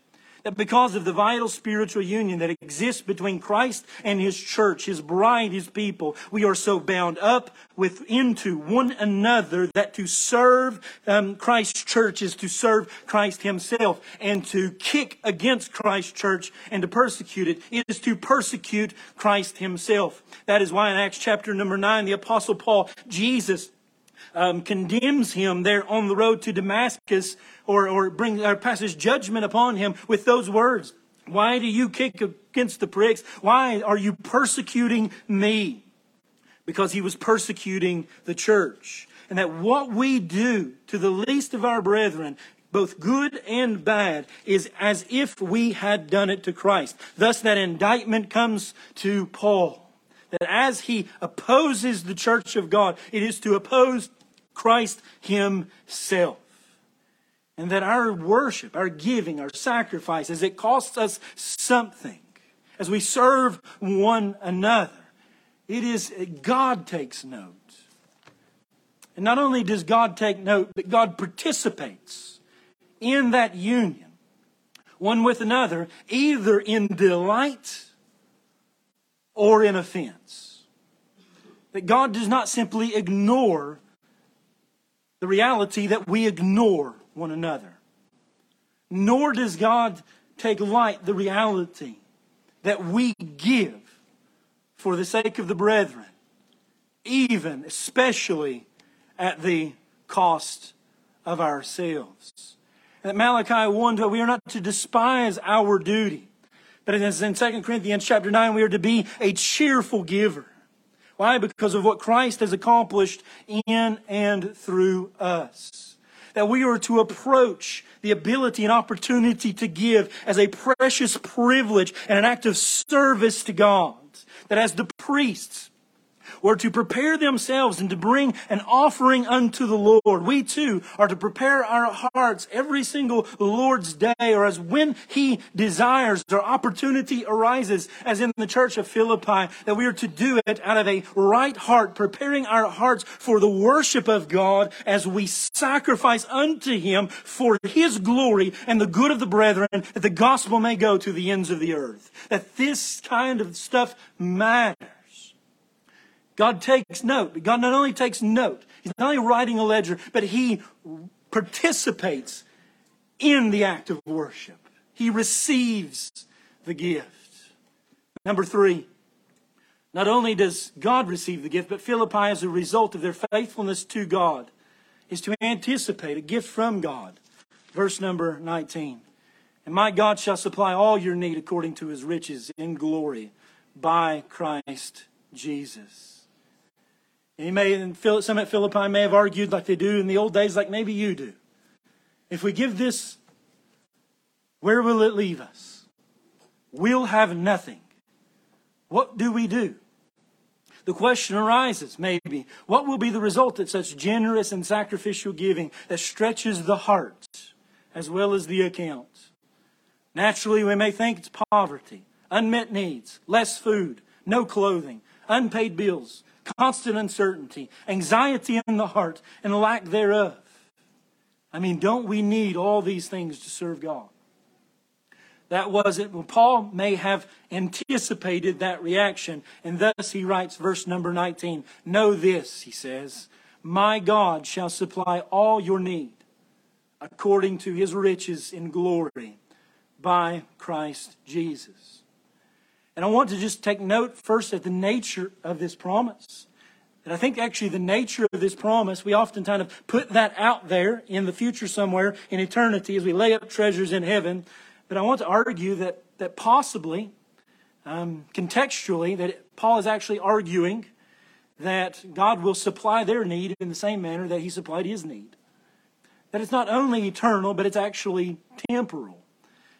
that because of the vital spiritual union that exists between Christ and His church, His bride, His people, we are so bound up with into one another that to serve um, Christ's church is to serve Christ Himself, and to kick against Christ's church and to persecute it is to persecute Christ Himself. That is why in Acts chapter number nine, the Apostle Paul, Jesus um, condemns him there on the road to Damascus or, or brings or passes judgment upon him with those words. Why do you kick against the pricks? Why are you persecuting me? Because he was persecuting the church. And that what we do to the least of our brethren, both good and bad, is as if we had done it to Christ. Thus that indictment comes to Paul. That as he opposes the church of God, it is to oppose Christ Himself. And that our worship, our giving, our sacrifices, it costs us something as we serve one another. It is, God takes note. And not only does God take note, but God participates in that union, one with another, either in delight or in offense. That God does not simply ignore the reality that we ignore one another. Nor does God take light the reality that we give for the sake of the brethren, even, especially at the cost of ourselves. At Malachi 1 we are not to despise our duty. But as in 2 Corinthians chapter 9, we are to be a cheerful giver. Why? Because of what Christ has accomplished in and through us. That we are to approach the ability and opportunity to give as a precious privilege and an act of service to God. That as the priests were to prepare themselves and to bring an offering unto the Lord. We too are to prepare our hearts every single Lord's day or as when He desires or opportunity arises, as in the church of Philippi, that we are to do it out of a right heart, preparing our hearts for the worship of God as we sacrifice unto Him for His glory and the good of the brethren, that the gospel may go to the ends of the earth. That this kind of stuff matters. God takes note. God not only takes note, He's not only writing a ledger, but He participates in the act of worship. He receives the gift. Number three, not only does God receive the gift, but Philippi, as a result of their faithfulness to God, is to anticipate a gift from God. Verse number 19. And my God shall supply all your need according to his riches in glory by Christ Jesus. He may, and some at Philippi may have argued like they do in the old days, like maybe you do. If we give this, where will it leave us? We'll have nothing. What do we do? The question arises, maybe, what will be the result of such generous and sacrificial giving that stretches the heart as well as the account? Naturally, we may think it's poverty, unmet needs, less food, no clothing, unpaid bills, constant uncertainty, anxiety in the heart, and lack thereof. I mean, don't we need all these things to serve God? That was it. Well, Paul may have anticipated that reaction, and thus he writes, verse number 19 Know this, he says, My God shall supply all your need according to his riches in glory by Christ Jesus. And I want to just take note first of the nature of this promise. And I think actually the nature of this promise, we often kind of put that out there in the future somewhere in eternity as we lay up treasures in heaven. But I want to argue that, that possibly, um, contextually, that Paul is actually arguing that God will supply their need in the same manner that he supplied his need. That it's not only eternal, but it's actually temporal.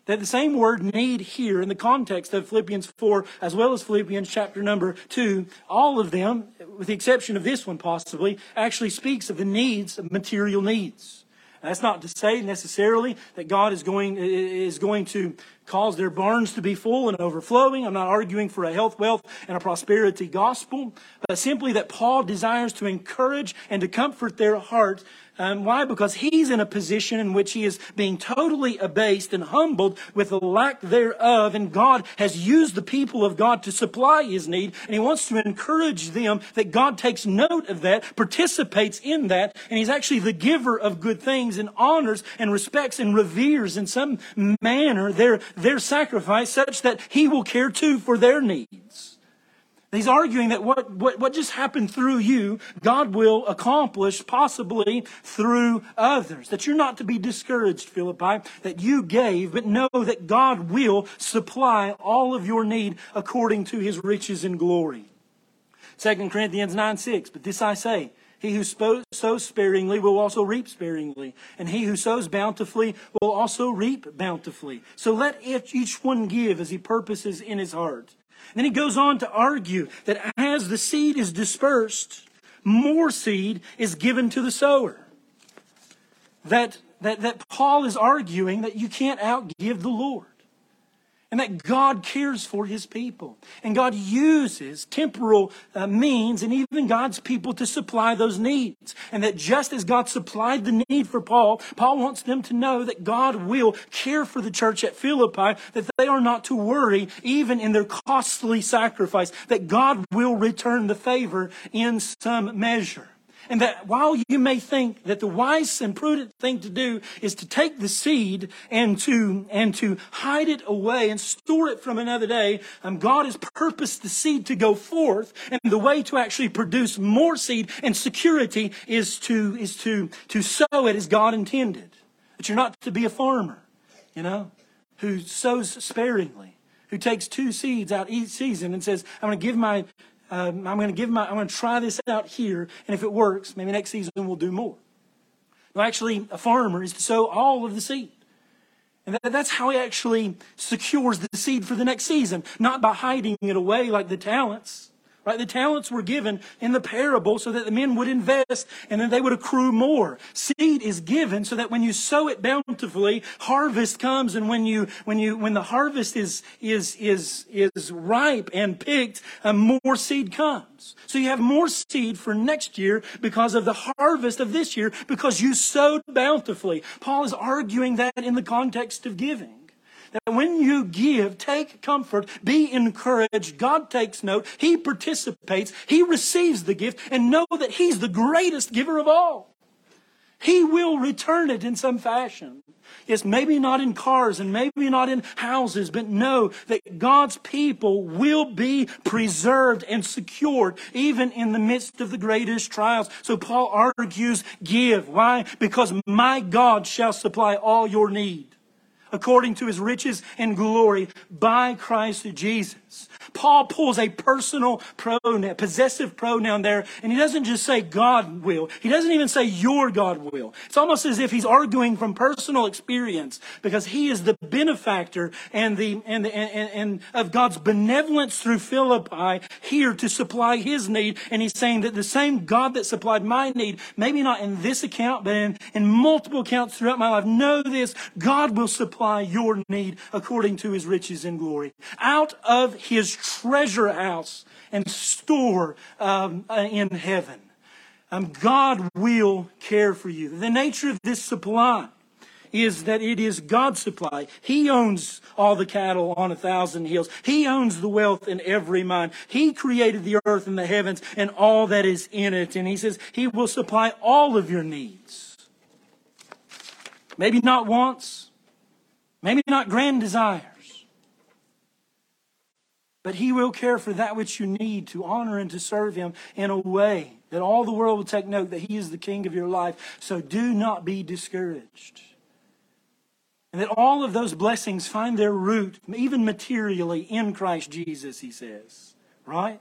That the same word need here in the context of Philippians 4 as well as Philippians chapter number 2, all of them, with the exception of this one possibly, actually speaks of the needs, of material needs. That's not to say necessarily that God is going, is going to cause their barns to be full and overflowing. I'm not arguing for a health, wealth, and a prosperity gospel, but simply that Paul desires to encourage and to comfort their hearts um, why? Because he's in a position in which he is being totally abased and humbled with the lack thereof, and God has used the people of God to supply his need, and he wants to encourage them that God takes note of that, participates in that, and he's actually the giver of good things and honors and respects and reveres in some manner their, their sacrifice such that he will care too for their needs. He's arguing that what, what, what just happened through you, God will accomplish possibly through others. That you're not to be discouraged, Philippi, that you gave, but know that God will supply all of your need according to his riches and glory. 2 Corinthians 9 6, but this I say, he who sows sparingly will also reap sparingly, and he who sows bountifully will also reap bountifully. So let each one give as he purposes in his heart then he goes on to argue that as the seed is dispersed, more seed is given to the sower. That, that, that Paul is arguing that you can't outgive the Lord and that God cares for his people. And God uses temporal uh, means and even God's people to supply those needs. And that just as God supplied the need for Paul, Paul wants them to know that God will care for the church at Philippi, that they are not to worry even in their costly sacrifice, that God will return the favor in some measure. And that while you may think that the wise and prudent thing to do is to take the seed and to, and to hide it away and store it from another day, um, God has purposed the seed to go forth. And the way to actually produce more seed and security is to, is to, to sow it as God intended. That you're not to be a farmer, you know, who sows sparingly who takes two seeds out each season and says, I'm going to give my um, I'm going to give my, I'm going to try this out here, and if it works, maybe next season we'll do more. No, actually, a farmer is to sow all of the seed. And that's how he actually secures the seed for the next season, not by hiding it away like the talents. Right? The talents were given in the parable so that the men would invest and then they would accrue more. Seed is given so that when you sow it bountifully, harvest comes and when you, when you, when the harvest is, is, is, is ripe and picked, uh, more seed comes. So you have more seed for next year because of the harvest of this year because you sowed bountifully. Paul is arguing that in the context of giving that when you give, take comfort, be encouraged. God takes note. He participates. He receives the gift and know that He's the greatest giver of all. He will return it in some fashion. Yes, maybe not in cars and maybe not in houses, but know that God's people will be preserved and secured even in the midst of the greatest trials. So Paul argues, give. Why? Because my God shall supply all your need according to his riches and glory by Christ Jesus. Paul pulls a personal pronoun, possessive pronoun there, and he doesn't just say God will. He doesn't even say your God will. It's almost as if he's arguing from personal experience because he is the benefactor and the, and, the, and, and of God's benevolence through Philippi here to supply his need. And he's saying that the same God that supplied my need, maybe not in this account, but in, in multiple accounts throughout my life, know this, God will supply your need according to his riches and glory. Out of his treasure house and store um, uh, in heaven. Um, God will care for you. The nature of this supply is that it is God's supply. He owns all the cattle on a thousand hills. He owns the wealth in every mine. He created the earth and the heavens and all that is in it. And He says He will supply all of your needs. Maybe not wants, maybe not grand desire but He will care for that which you need to honor and to serve Him in a way that all the world will take note that He is the King of your life. So do not be discouraged. And that all of those blessings find their root, even materially, in Christ Jesus, He says. Right?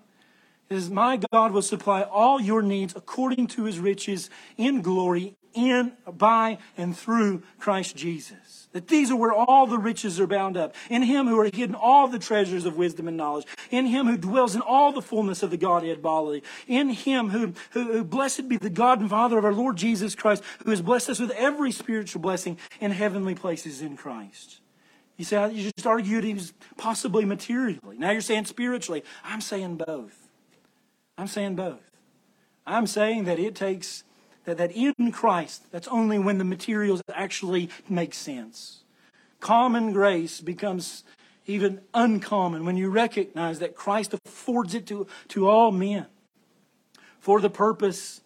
Is my God will supply all your needs according to His riches in glory in, by, and through Christ Jesus. That these are where all the riches are bound up. In Him who are hidden all the treasures of wisdom and knowledge. In Him who dwells in all the fullness of the Godhead bodily. In Him who, who, who blessed be the God and Father of our Lord Jesus Christ, who has blessed us with every spiritual blessing in heavenly places in Christ. You say, you just argued he was possibly materially. Now you're saying spiritually. I'm saying both. I'm saying both. I'm saying that it takes that, that in Christ, that's only when the materials actually make sense. Common grace becomes even uncommon when you recognize that Christ affords it to, to all men for the purpose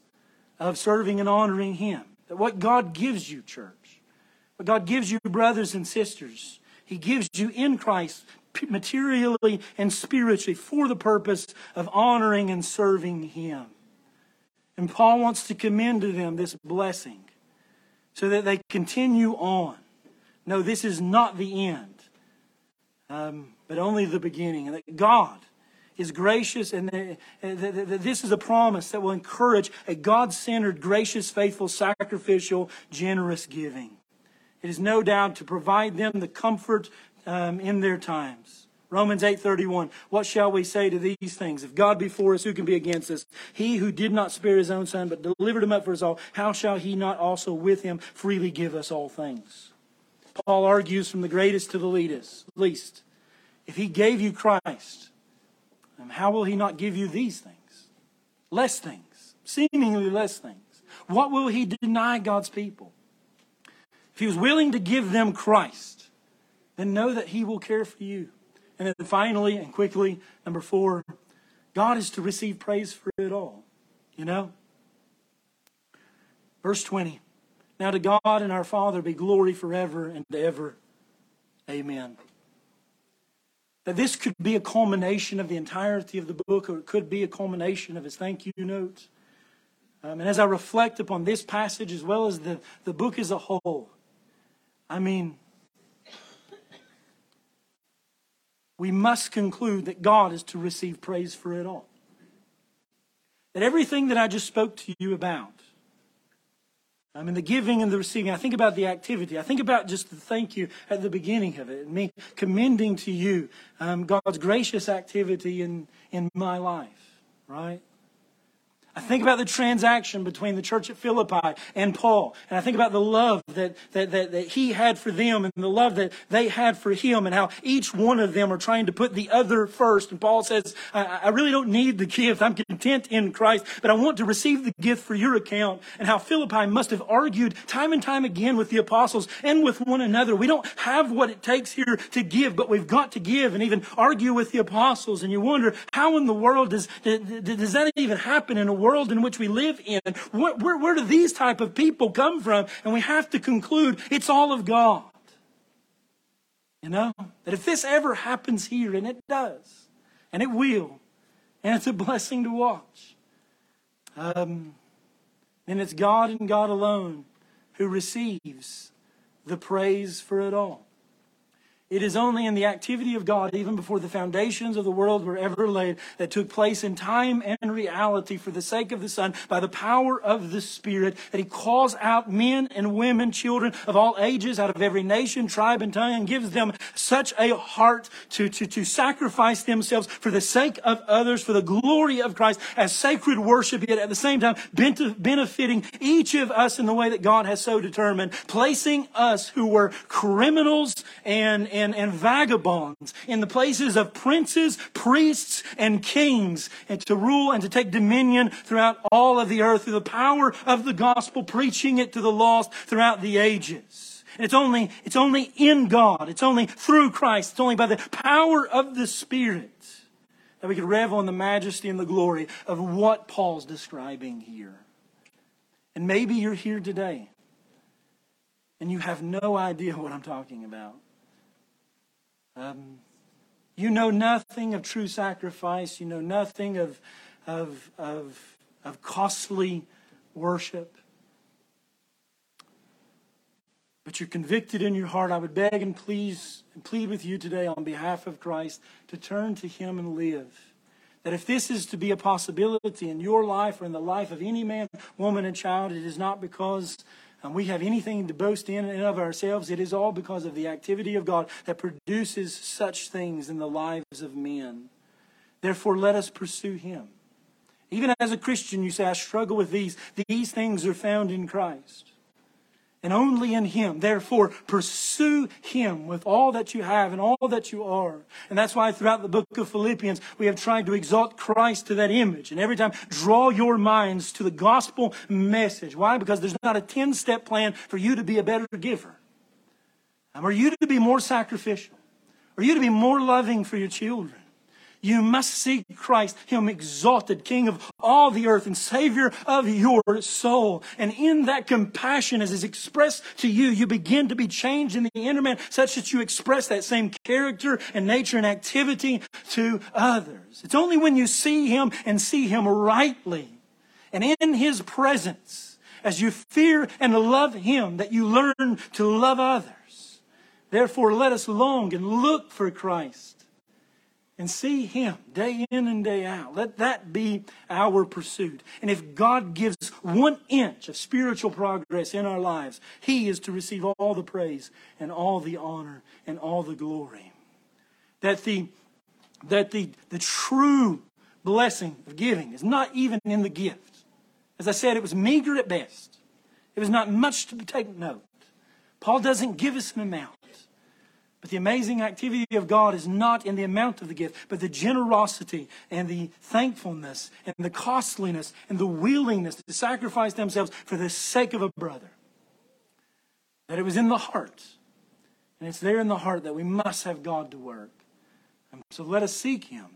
of serving and honoring Him. That what God gives you, church, what God gives you, brothers and sisters, He gives you in Christ materially and spiritually for the purpose of honoring and serving Him. And Paul wants to commend to them this blessing so that they continue on. No, this is not the end, um, but only the beginning. And that God is gracious, and that this is a promise that will encourage a God centered, gracious, faithful, sacrificial, generous giving. It is no doubt to provide them the comfort um, in their times. Romans 8:31 What shall we say to these things? If God be for us who can be against us? He who did not spare his own son but delivered him up for us all how shall he not also with him freely give us all things? Paul argues from the greatest to the least. If he gave you Christ how will he not give you these things? Less things seemingly less things. What will he deny God's people? If he was willing to give them Christ then know that he will care for you and then finally and quickly, number four, God is to receive praise for it all. You know? Verse 20. Now to God and our Father be glory forever and ever. Amen. That this could be a culmination of the entirety of the book, or it could be a culmination of his thank you note. Um, and as I reflect upon this passage as well as the, the book as a whole, I mean, we must conclude that God is to receive praise for it all. That everything that I just spoke to you about, I mean, the giving and the receiving, I think about the activity. I think about just the thank you at the beginning of it, and me commending to you um, God's gracious activity in, in my life, right? I think about the transaction between the church at Philippi and Paul. And I think about the love that, that, that, that, he had for them and the love that they had for him and how each one of them are trying to put the other first. And Paul says, I, I really don't need the gift. I'm content in Christ, but I want to receive the gift for your account. And how Philippi must have argued time and time again with the apostles and with one another. We don't have what it takes here to give, but we've got to give and even argue with the apostles. And you wonder, how in the world does, does that even happen in a world in which we live in. Where, where, where do these type of people come from? And we have to conclude it's all of God. You know, that if this ever happens here, and it does, and it will, and it's a blessing to watch, um, then it's God and God alone who receives the praise for it all. It is only in the activity of God, even before the foundations of the world were ever laid, that took place in time and reality for the sake of the Son, by the power of the Spirit, that He calls out men and women, children of all ages, out of every nation, tribe, and tongue, and gives them such a heart to, to, to sacrifice themselves for the sake of others, for the glory of Christ, as sacred worship, yet at the same time benefiting each of us in the way that God has so determined, placing us who were criminals and, and and, vagabonds in the places of princes, priests, and kings, and to rule and to take dominion throughout all of the earth through the power of the gospel, preaching it to the lost throughout the ages. It's only, it's only in God. It's only through Christ. It's only by the power of the Spirit that we could revel in the majesty and the glory of what Paul's describing here. And maybe you're here today and you have no idea what I'm talking about. Um, you know nothing of true sacrifice. You know nothing of, of, of, of costly worship. But you're convicted in your heart. I would beg and please and plead with you today on behalf of Christ to turn to Him and live That if this is to be a possibility in your life or in the life of any man, woman, and child, it is not because um, we have anything to boast in and of ourselves. It is all because of the activity of God that produces such things in the lives of men. Therefore, let us pursue Him. Even as a Christian, you say, I struggle with these. These things are found in Christ and only in Him. Therefore, pursue Him with all that you have and all that you are. And that's why throughout the book of Philippians, we have tried to exalt Christ to that image. And every time, draw your minds to the gospel message. Why? Because there's not a 10 step plan for you to be a better giver, um, or you to be more sacrificial, or you to be more loving for your children. You must seek Christ, Him exalted, King of all the earth and Savior of your soul. And in that compassion as is expressed to you, you begin to be changed in the inner man such that you express that same character and nature and activity to others. It's only when you see Him and see Him rightly and in His presence, as you fear and love Him, that you learn to love others. Therefore, let us long and look for Christ and see Him day in and day out. Let that be our pursuit. And if God gives one inch of spiritual progress in our lives, He is to receive all the praise and all the honor and all the glory. That the, that the, the true blessing of giving is not even in the gift. As I said, it was meager at best. It was not much to take note. Paul doesn't give us an amount. But the amazing activity of God is not in the amount of the gift, but the generosity and the thankfulness and the costliness and the willingness to sacrifice themselves for the sake of a brother. That it was in the heart. And it's there in the heart that we must have God to work. And so let us seek Him.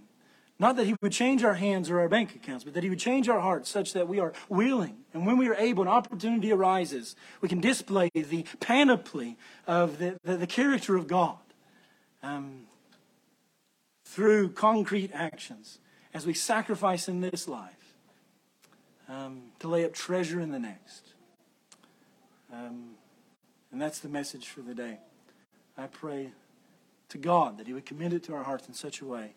Not that He would change our hands or our bank accounts, but that He would change our hearts such that we are willing. And when we are able, an opportunity arises, we can display the panoply of the, the, the character of God um, through concrete actions as we sacrifice in this life um, to lay up treasure in the next. Um, and that's the message for the day. I pray to God that He would commit it to our hearts in such a way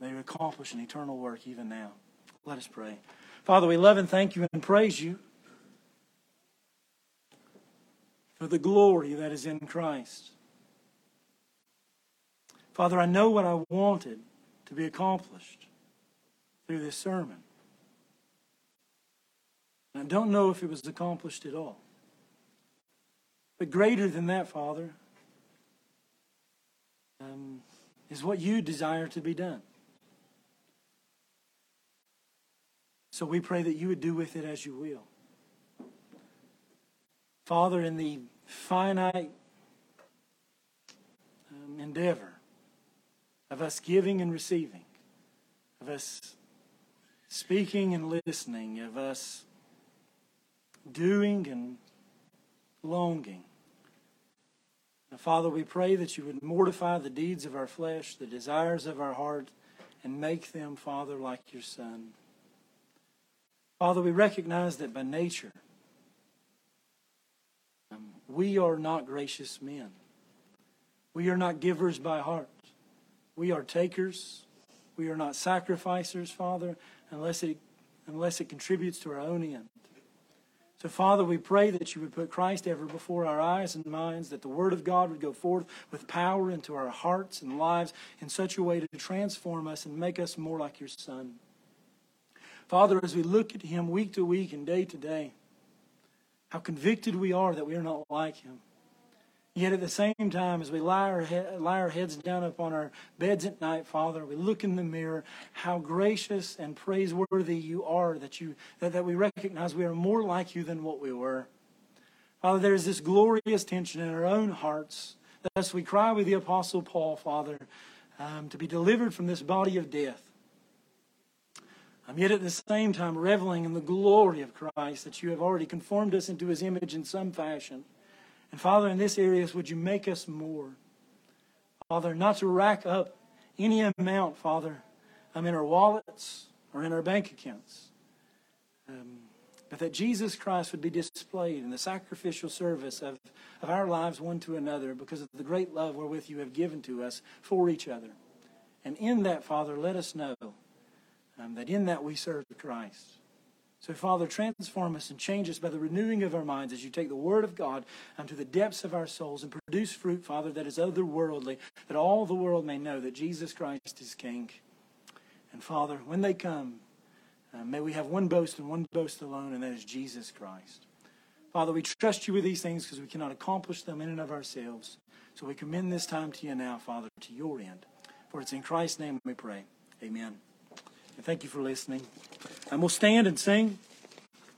would accomplish an eternal work even now. Let us pray. Father, we love and thank you and praise you for the glory that is in Christ. Father, I know what I wanted to be accomplished through this sermon. And I don't know if it was accomplished at all. But greater than that, Father, um, is what you desire to be done. So we pray that you would do with it as you will. Father, in the finite um, endeavor of us giving and receiving, of us speaking and listening, of us doing and longing. Now, Father, we pray that you would mortify the deeds of our flesh, the desires of our heart, and make them, Father, like your Son. Father, we recognize that by nature, um, we are not gracious men. We are not givers by heart. We are takers. We are not sacrificers, Father, unless it, unless it contributes to our own end. So, Father, we pray that you would put Christ ever before our eyes and minds, that the Word of God would go forth with power into our hearts and lives in such a way to transform us and make us more like your Son. Father, as we look at Him week to week and day to day, how convicted we are that we are not like Him. Yet at the same time, as we lie our, he- lie our heads down upon our beds at night, Father, we look in the mirror, how gracious and praiseworthy you are that, you, that, that we recognize we are more like you than what we were. Father, there is this glorious tension in our own hearts. Thus we cry with the Apostle Paul, Father, um, to be delivered from this body of death. Um, yet at the same time, reveling in the glory of Christ, that you have already conformed us into his image in some fashion. And Father, in this area, would you make us more? Father, not to rack up any amount, Father, um, in our wallets or in our bank accounts, um, but that Jesus Christ would be displayed in the sacrificial service of, of our lives one to another because of the great love wherewith you have given to us for each other. And in that, Father, let us know um, that in that we serve Christ. So, Father, transform us and change us by the renewing of our minds as you take the Word of God unto the depths of our souls and produce fruit, Father, that is otherworldly, that all the world may know that Jesus Christ is King. And, Father, when they come, uh, may we have one boast and one boast alone, and that is Jesus Christ. Father, we trust you with these things because we cannot accomplish them in and of ourselves. So we commend this time to you now, Father, to your end. For it's in Christ's name we pray. Amen. Thank you for listening. And we'll stand and sing.